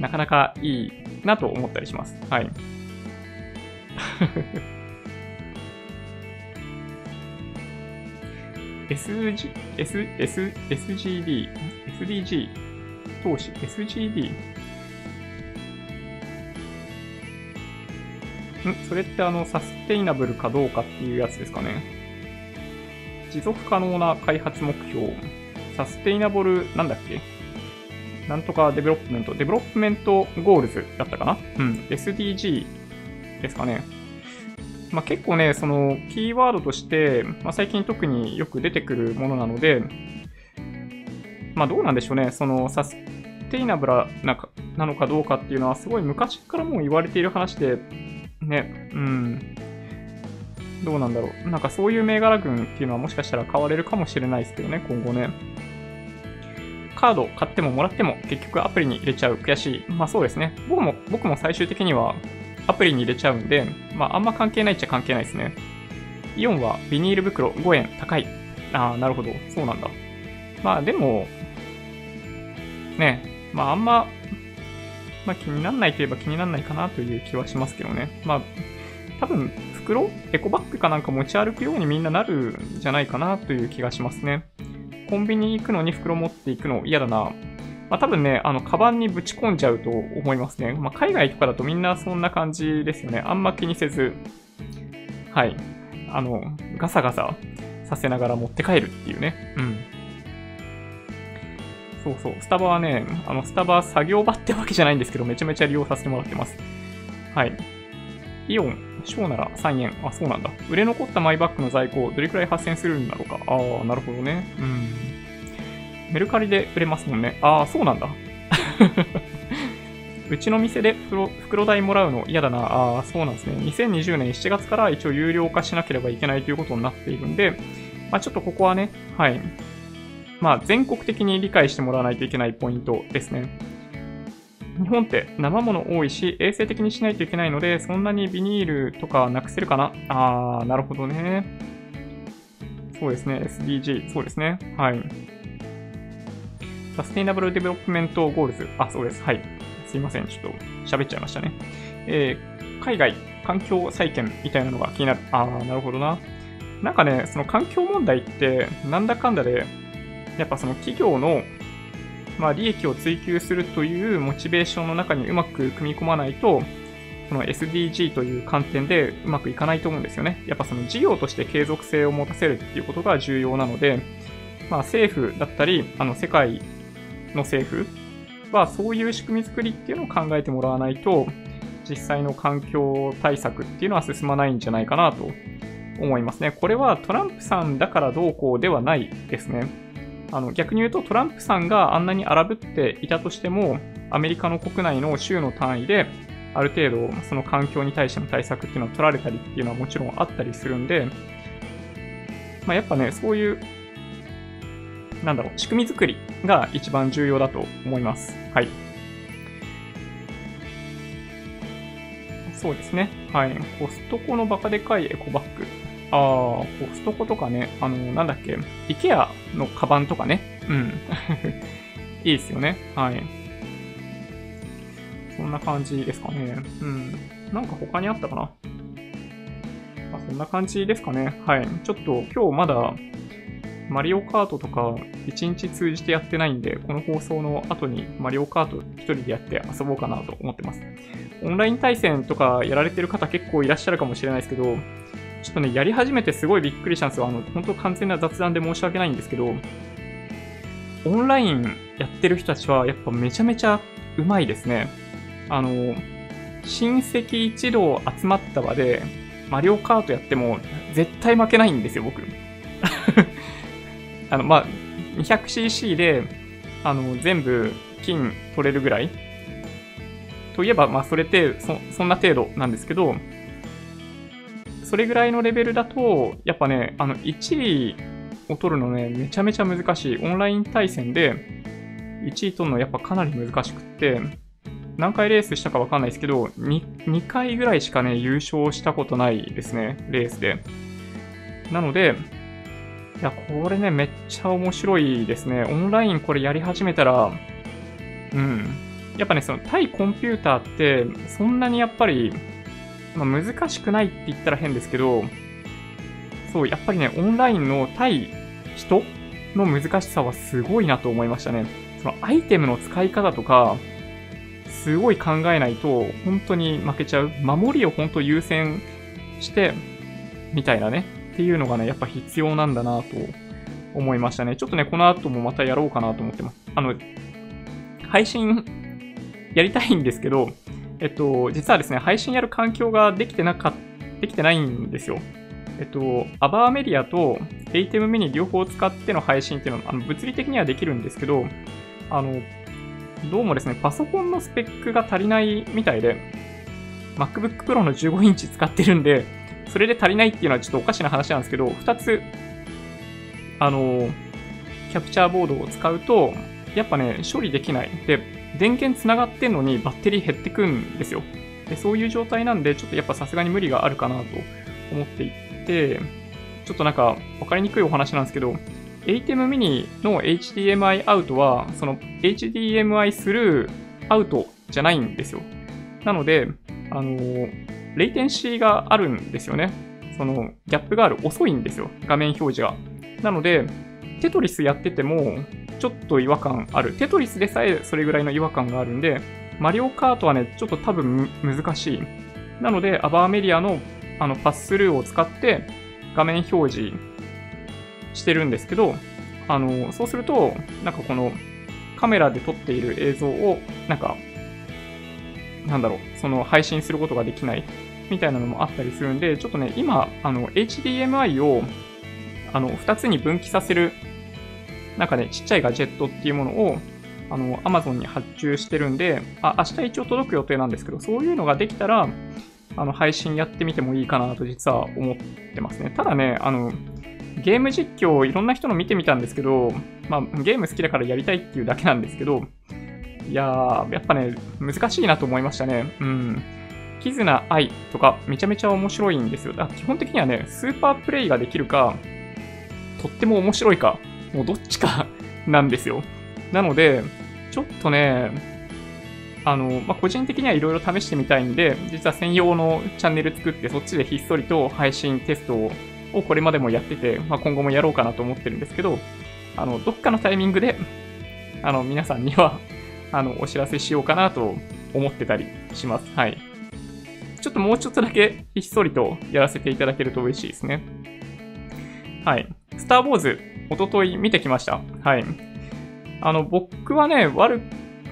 なかなかいいなと思ったりします。はい。SG、S、S、SGD、SDG、投資、SGD、ん？それってあの、サステイナブルかどうかっていうやつですかね。持続可能な開発目標。 Sustainable、なんだっけ？なんとか Development、Development Goals だったかな？うん。SDG ですかね。まあ、結構ね、そのキーワードとして、まあ、最近特によく出てくるものなので、まあどうなんでしょうね、そのサステイナブルななのかどうかっていうのはすごい昔からもう言われている話で、ね、うん。どうなんだろう。なんかそういう銘柄群っていうのはもしかしたら買われるかもしれないですけどね、今後ね。カード買ってももらっても結局アプリに入れちゃう。悔しい。まあそうですね。僕も、僕も最終的にはアプリに入れちゃうんで、まああんま関係ないっちゃ関係ないですね。イオンはビニール袋5円高い。ああ、なるほど。そうなんだ。まあでも、ね、まああんままあ気にならないといえば気にならないかなという気はしますけどね。まあ、多分、袋エコバッグかなんか持ち歩くようにみんななるんじゃないかなという気がしますね。コンビニ行くのに袋持っていくの嫌だな。まあ多分ね、あの、カバンにぶち込んじゃうと思いますね。まあ海外とかだとみんなそんな感じですよね。あんま気にせず、はい。あの、ガサガサさせながら持って帰るっていうね。うん。そうそう。スタバはね、あの、スタバ作業場ってわけじゃないんですけど、めちゃめちゃ利用させてもらってます。はい。イオン、小なら3円。あ、そうなんだ。売れ残ったマイバッグの在庫、どれくらい発生するんだろうか。ああ、なるほどね。うん。メルカリで売れますもんね。ああ、そうなんだ。うちの店で袋袋代もらうの嫌だな。ああ、そうなんですね。2020年7月から一応有料化しなければいけないということになっているんで、まあちょっとここはね、はい。まあ、全国的に理解してもらわないといけないポイントですね。日本って生もの多いし、衛生的にしないといけないので、そんなにビニールとかなくせるかな？あー、なるほどね。そうですね。SDG。そうですね。はい。 Sustainable Development Goals。あ、そうです。はい。すいません。ちょっと喋っちゃいましたね。えー、海外環境再建みたいなのが気になる。あー、なるほどな。なんかね、その環境問題って、なんだかんだでやっぱその企業のまあ、利益を追求するというモチベーションの中にうまく組み込まないと、この SDG という観点でうまくいかないと思うんですよね。やっぱその事業として継続性を持たせるっていうことが重要なので、まあ、政府だったり、あの世界の政府はそういう仕組み作りっていうのを考えてもらわないと、実際の環境対策っていうのは進まないんじゃないかなと思いますね。これはトランプさんだからどうこうではないですね。あの逆に言うとトランプさんがあんなに荒ぶっていたとしても、アメリカの国内の州の単位で、ある程度その環境に対しての対策っていうのは取られたりっていうのはもちろんあったりするんで、まあ、やっぱね、そういう、なんだろう、仕組み作りが一番重要だと思います。はい。そうですね。はい。コストコのバカでかいエコバッグ。ああ、コストコとかね、あの、なんだっけ、イケアのカバンとかね。うん。いいですよね。はい。そんな感じですかね。うん。なんか他にあったかな？まあ、そんな感じですかね。はい。ちょっと今日まだ、マリオカートとか一日通じてやってないんで、この放送の後にマリオカート一人でやって遊ぼうかなと思ってます。オンライン対戦とかやられてる方結構いらっしゃるかもしれないですけど、ちょっとね、やり始めてすごいびっくりしたんですよ。あの、本当完全な雑談で申し訳ないんですけど、オンラインやってる人たちはやっぱめちゃめちゃうまいですね。あの、親戚一同集まった場で、マリオカートやっても絶対負けないんですよ、僕。あの、まあ、200cc で、あの、全部金取れるぐらいといえば、まあ、それってそ、そんな程度なんですけど、それぐらいのレベルだと、やっぱね、あの、1位を取るのね、めちゃめちゃ難しい。オンライン対戦で、1位取るのやっぱかなり難しくって、何回レースしたかわかんないですけど2、2回ぐらいしかね、優勝したことないですね、レースで。なので、いや、これね、めっちゃ面白いですね。オンラインこれやり始めたら、うん。やっぱね、その対コンピューターって、そんなにやっぱり、まあ、難しくないって言ったら変ですけど、そう、やっぱりね、オンラインの対人の難しさはすごいなと思いましたね。そのアイテムの使い方とか、すごい考えないと、本当に負けちゃう。守りを本当優先して、みたいなね、っていうのがね、やっぱ必要なんだなと思いましたね。ちょっとね、この後もまたやろうかなと思ってます。あの、配信やりたいんですけど、えっと、実はですね、配信やる環境ができてなかできてないんですよ。えっと、アバーメディアと ATEM ミニ両方使っての配信っていうのは、あの物理的にはできるんですけど、あの、どうもですね、パソコンのスペックが足りないみたいで、MacBook Pro の15インチ使ってるんで、それで足りないっていうのはちょっとおかしな話なんですけど、2つ、あの、キャプチャーボードを使うと、やっぱね、処理できない。で、電源つながってんのにバッテリー減ってくんですよ。で、そういう状態なんで、ちょっとやっぱさすがに無理があるかなと思っていて、ちょっとなんか分かりにくいお話なんですけど、ATEM mini の HDMI アウトは、その HDMI スルーアウトじゃないんですよ。なので、あの、レイテンシーがあるんですよね。その、ギャップがある。遅いんですよ。画面表示が。なので、テトリスやってても、ちょっと違和感ある。テトリスでさえそれぐらいの違和感があるんで、マリオカートはね、ちょっと多分難しい。なので、アバーメディアのあのパススルーを使って画面表示してるんですけど、あの、そうすると、なんかこのカメラで撮っている映像を、なんか、なんだろう、その配信することができないみたいなのもあったりするんで、ちょっとね、今、あの、HDMI を、あの、2つに分岐させる、なんかね、ちっちゃいガジェットっていうものを、あの、Amazon に発注してるんで、あ、明日一応届く予定なんですけど、そういうのができたら、あの、配信やってみてもいいかなと実は思ってますね。ただね、あの、ゲーム実況いろんな人の見てみたんですけど、まあ、ゲーム好きだからやりたいっていうだけなんですけど、いやー、やっぱね、難しいなと思いましたね。うん。キズナアイとかめちゃめちゃ面白いんですよ。だ基本的にはね、スーパープレイができるか、とっても面白いか、もうどっちか なんですよ。なので、ちょっとね、あの、まあ、個人的にはいろいろ試してみたいんで、実は専用のチャンネル作って、そっちでひっそりと配信テストをこれまでもやってて、まあ、今後もやろうかなと思ってるんですけど、あの、どっかのタイミングで、あの、皆さんには、あの、お知らせしようかなと思ってたりします。はい。ちょっともうちょっとだけひっそりとやらせていただけると嬉しいですね。はい。スター・ウォーズ、おととい見てきました。はい。あの、僕はね、悪、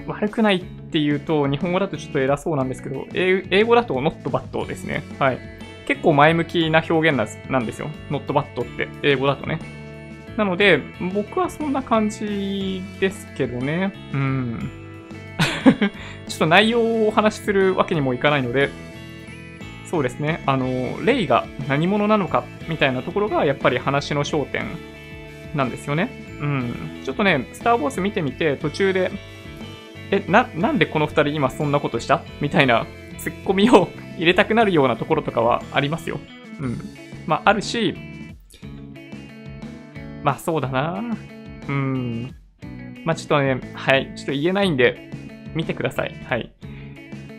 悪くないっていうと、日本語だとちょっと偉そうなんですけど、英語だと not bad ですね。はい。結構前向きな表現なんですよ。not bad って、英語だとね。なので、僕はそんな感じですけどね。うん。ちょっと内容をお話しするわけにもいかないので、そうですね。あの、レイが何者なのかみたいなところがやっぱり話の焦点なんですよね。うん。ちょっとね、スター・ウォーズ見てみて途中で、え、な、なんでこの二人今そんなことした？みたいなツッコミを入れたくなるようなところとかはありますよ。うん。まあ、あるし、まあそうだなうん。まあちょっとね、はい。ちょっと言えないんで、見てください。はい。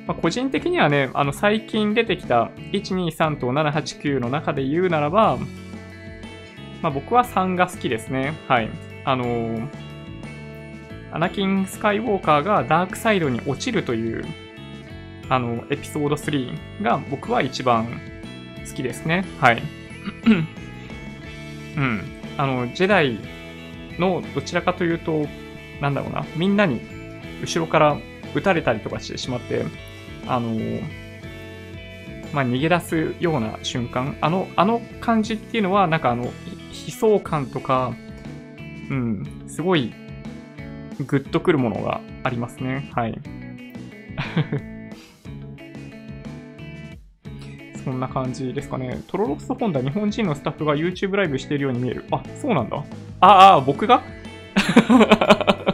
まあ、個人的にはね、あの、最近出てきた123と789の中で言うならば、まあ、僕は3が好きですね。はい。あのー、アナキン・スカイウォーカーがダークサイドに落ちるという、あの、エピソード3が僕は一番好きですね。はい。うん。あの、ジェダイのどちらかというと、なんだろうな、みんなに後ろから撃たれたりとかしてしまって、あの、まあ、逃げ出すような瞬間、あの、あの感じっていうのは、なんかあの、悲壮感とか、うん、すごい、グッとくるものがありますね。はい。そんな感じですかね。トロロストホンダ、日本人のスタッフが YouTube ライブしているように見える。あ、そうなんだ。ああ、僕が？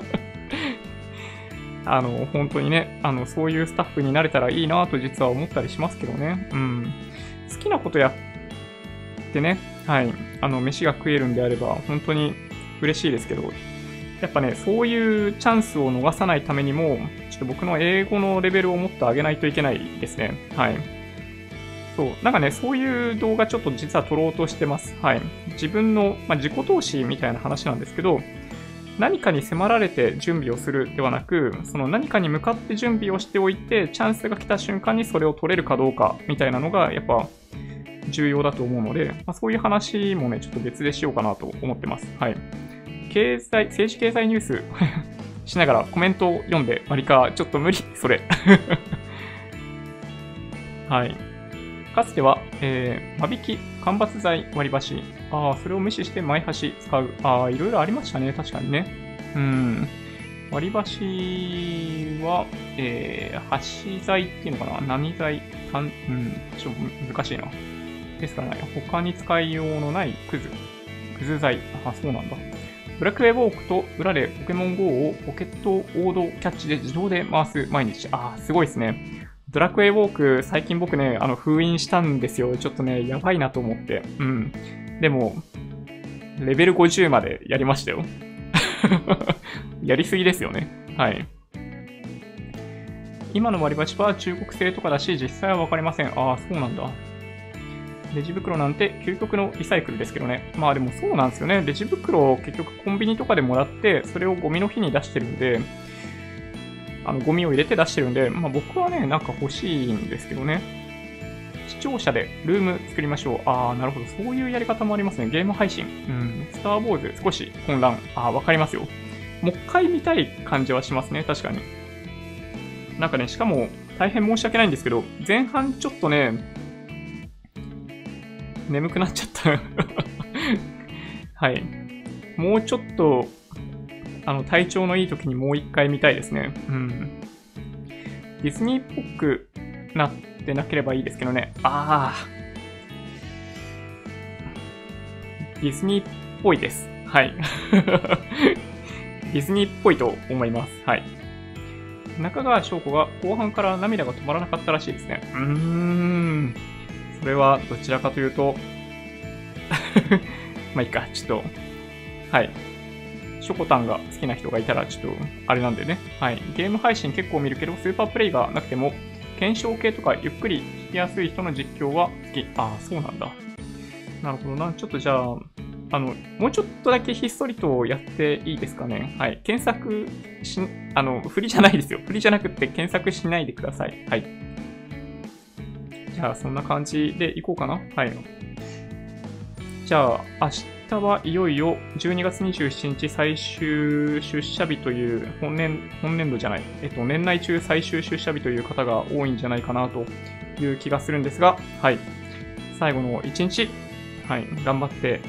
あの、本当にね、あの、そういうスタッフになれたらいいなと実は思ったりしますけどね。うん。好きなことやってね、はい、あの、飯が食えるんであれば、本当に嬉しいですけど、やっぱね、そういうチャンスを逃さないためにも、ちょっと僕の英語のレベルをもっと上げないといけないですね。はい。そう、なんかね、そういう動画ちょっと実は撮ろうとしてます。はい。自分の、まあ、自己投資みたいな話なんですけど、何かに迫られて準備をするではなく、その何かに向かって準備をしておいて、チャンスが来た瞬間にそれを取れるかどうかみたいなのが、やっぱ重要だと思うので、まあ、そういう話もね、ちょっと別でしようかなと思ってます。はい。経済、政治経済ニュース しながらコメントを読んで、マリカ、ちょっと無理、それ はい。かつては、えー、間引き、間伐材割り箸。ああ、それを無視して前箸使う。ああ、いろいろありましたね。確かにね。うん。割り箸は、えー、箸材っていうのかな何材、うん、ちょっと難しいな。ですからね、他に使いようのないクズ。クズ材。あ、そうなんだ。ブラックウェイウォークと裏でポケモン GO をポケットオードキャッチで自動で回す毎日。ああ、すごいですね。ドラクエウォーク、最近僕ね、あの、封印したんですよ。ちょっとね、やばいなと思って。うん。でも、レベル50までやりましたよ。やりすぎですよね。はい。今の割り箸は中国製とかだし、実際はわかりません。ああ、そうなんだ。レジ袋なんて究極のリサイクルですけどね。まあでもそうなんですよね。レジ袋を結局コンビニとかでもらって、それをゴミの日に出してるんで、あの、ゴミを入れて出してるんで、まあ僕はね、なんか欲しいんですけどね。視聴者でルーム作りましょう。ああ、なるほど。そういうやり方もありますね。ゲーム配信。うん。スター・ウォーズ、少し混乱。ああ、わかりますよ。もう一回見たい感じはしますね。確かに。なんかね、しかも、大変申し訳ないんですけど、前半ちょっとね、眠くなっちゃった はい。もうちょっとあの、体調のいい時にもう一回見たいですね。うん。ディズニーっぽくなってなければいいですけどね。ああ。ディズニーっぽいです。はい。ディズニーっぽいと思います。はい。中川翔子が後半から涙が止まらなかったらしいですね。うーん。それはどちらかというと まあいいか、ちょっと、はい。ショコタンが好きな人がいたら、ちょっと、あれなんでね。はい。ゲーム配信結構見るけど、スーパープレイがなくても、検証系とかゆっくり聞きやすい人の実況は好き。ああ、そうなんだ。なるほどな。ちょっとじゃあ、あの、もうちょっとだけひっそりとやっていいですかね。はい。検索し、あの、振りじゃないですよ。振りじゃなくて検索しないでください。はい。じゃあ、そんな感じでいこうかな。はい。じゃあ、明日はいよいよ12月27日最終出社日という本年、本年度じゃない、えっと、年内中最終出社日という方が多いんじゃないかなという気がするんですが、はい。最後の1日、はい、頑張って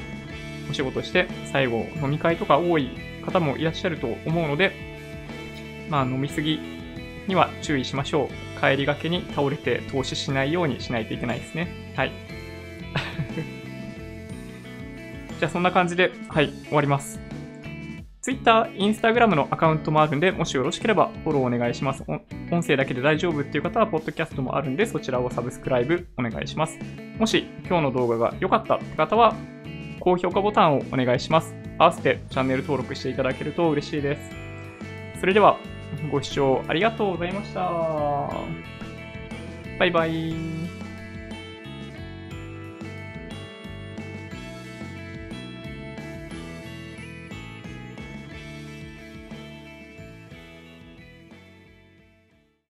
お仕事して、最後飲み会とか多い方もいらっしゃると思うので、まあ飲みすぎには注意しましょう。帰りがけに倒れて投資しないようにしないといけないですね。はい。じゃあそんな感じで、はい、終わります。Twitter、Instagram のアカウントもあるんで、もしよろしければフォローお願いします。音声だけで大丈夫っていう方は、ポッドキャストもあるんで、そちらをサブスクライブお願いします。もし今日の動画が良かったって方は、高評価ボタンをお願いします。合わせてチャンネル登録していただけると嬉しいです。それでは、ご視聴ありがとうございました。バイバイ。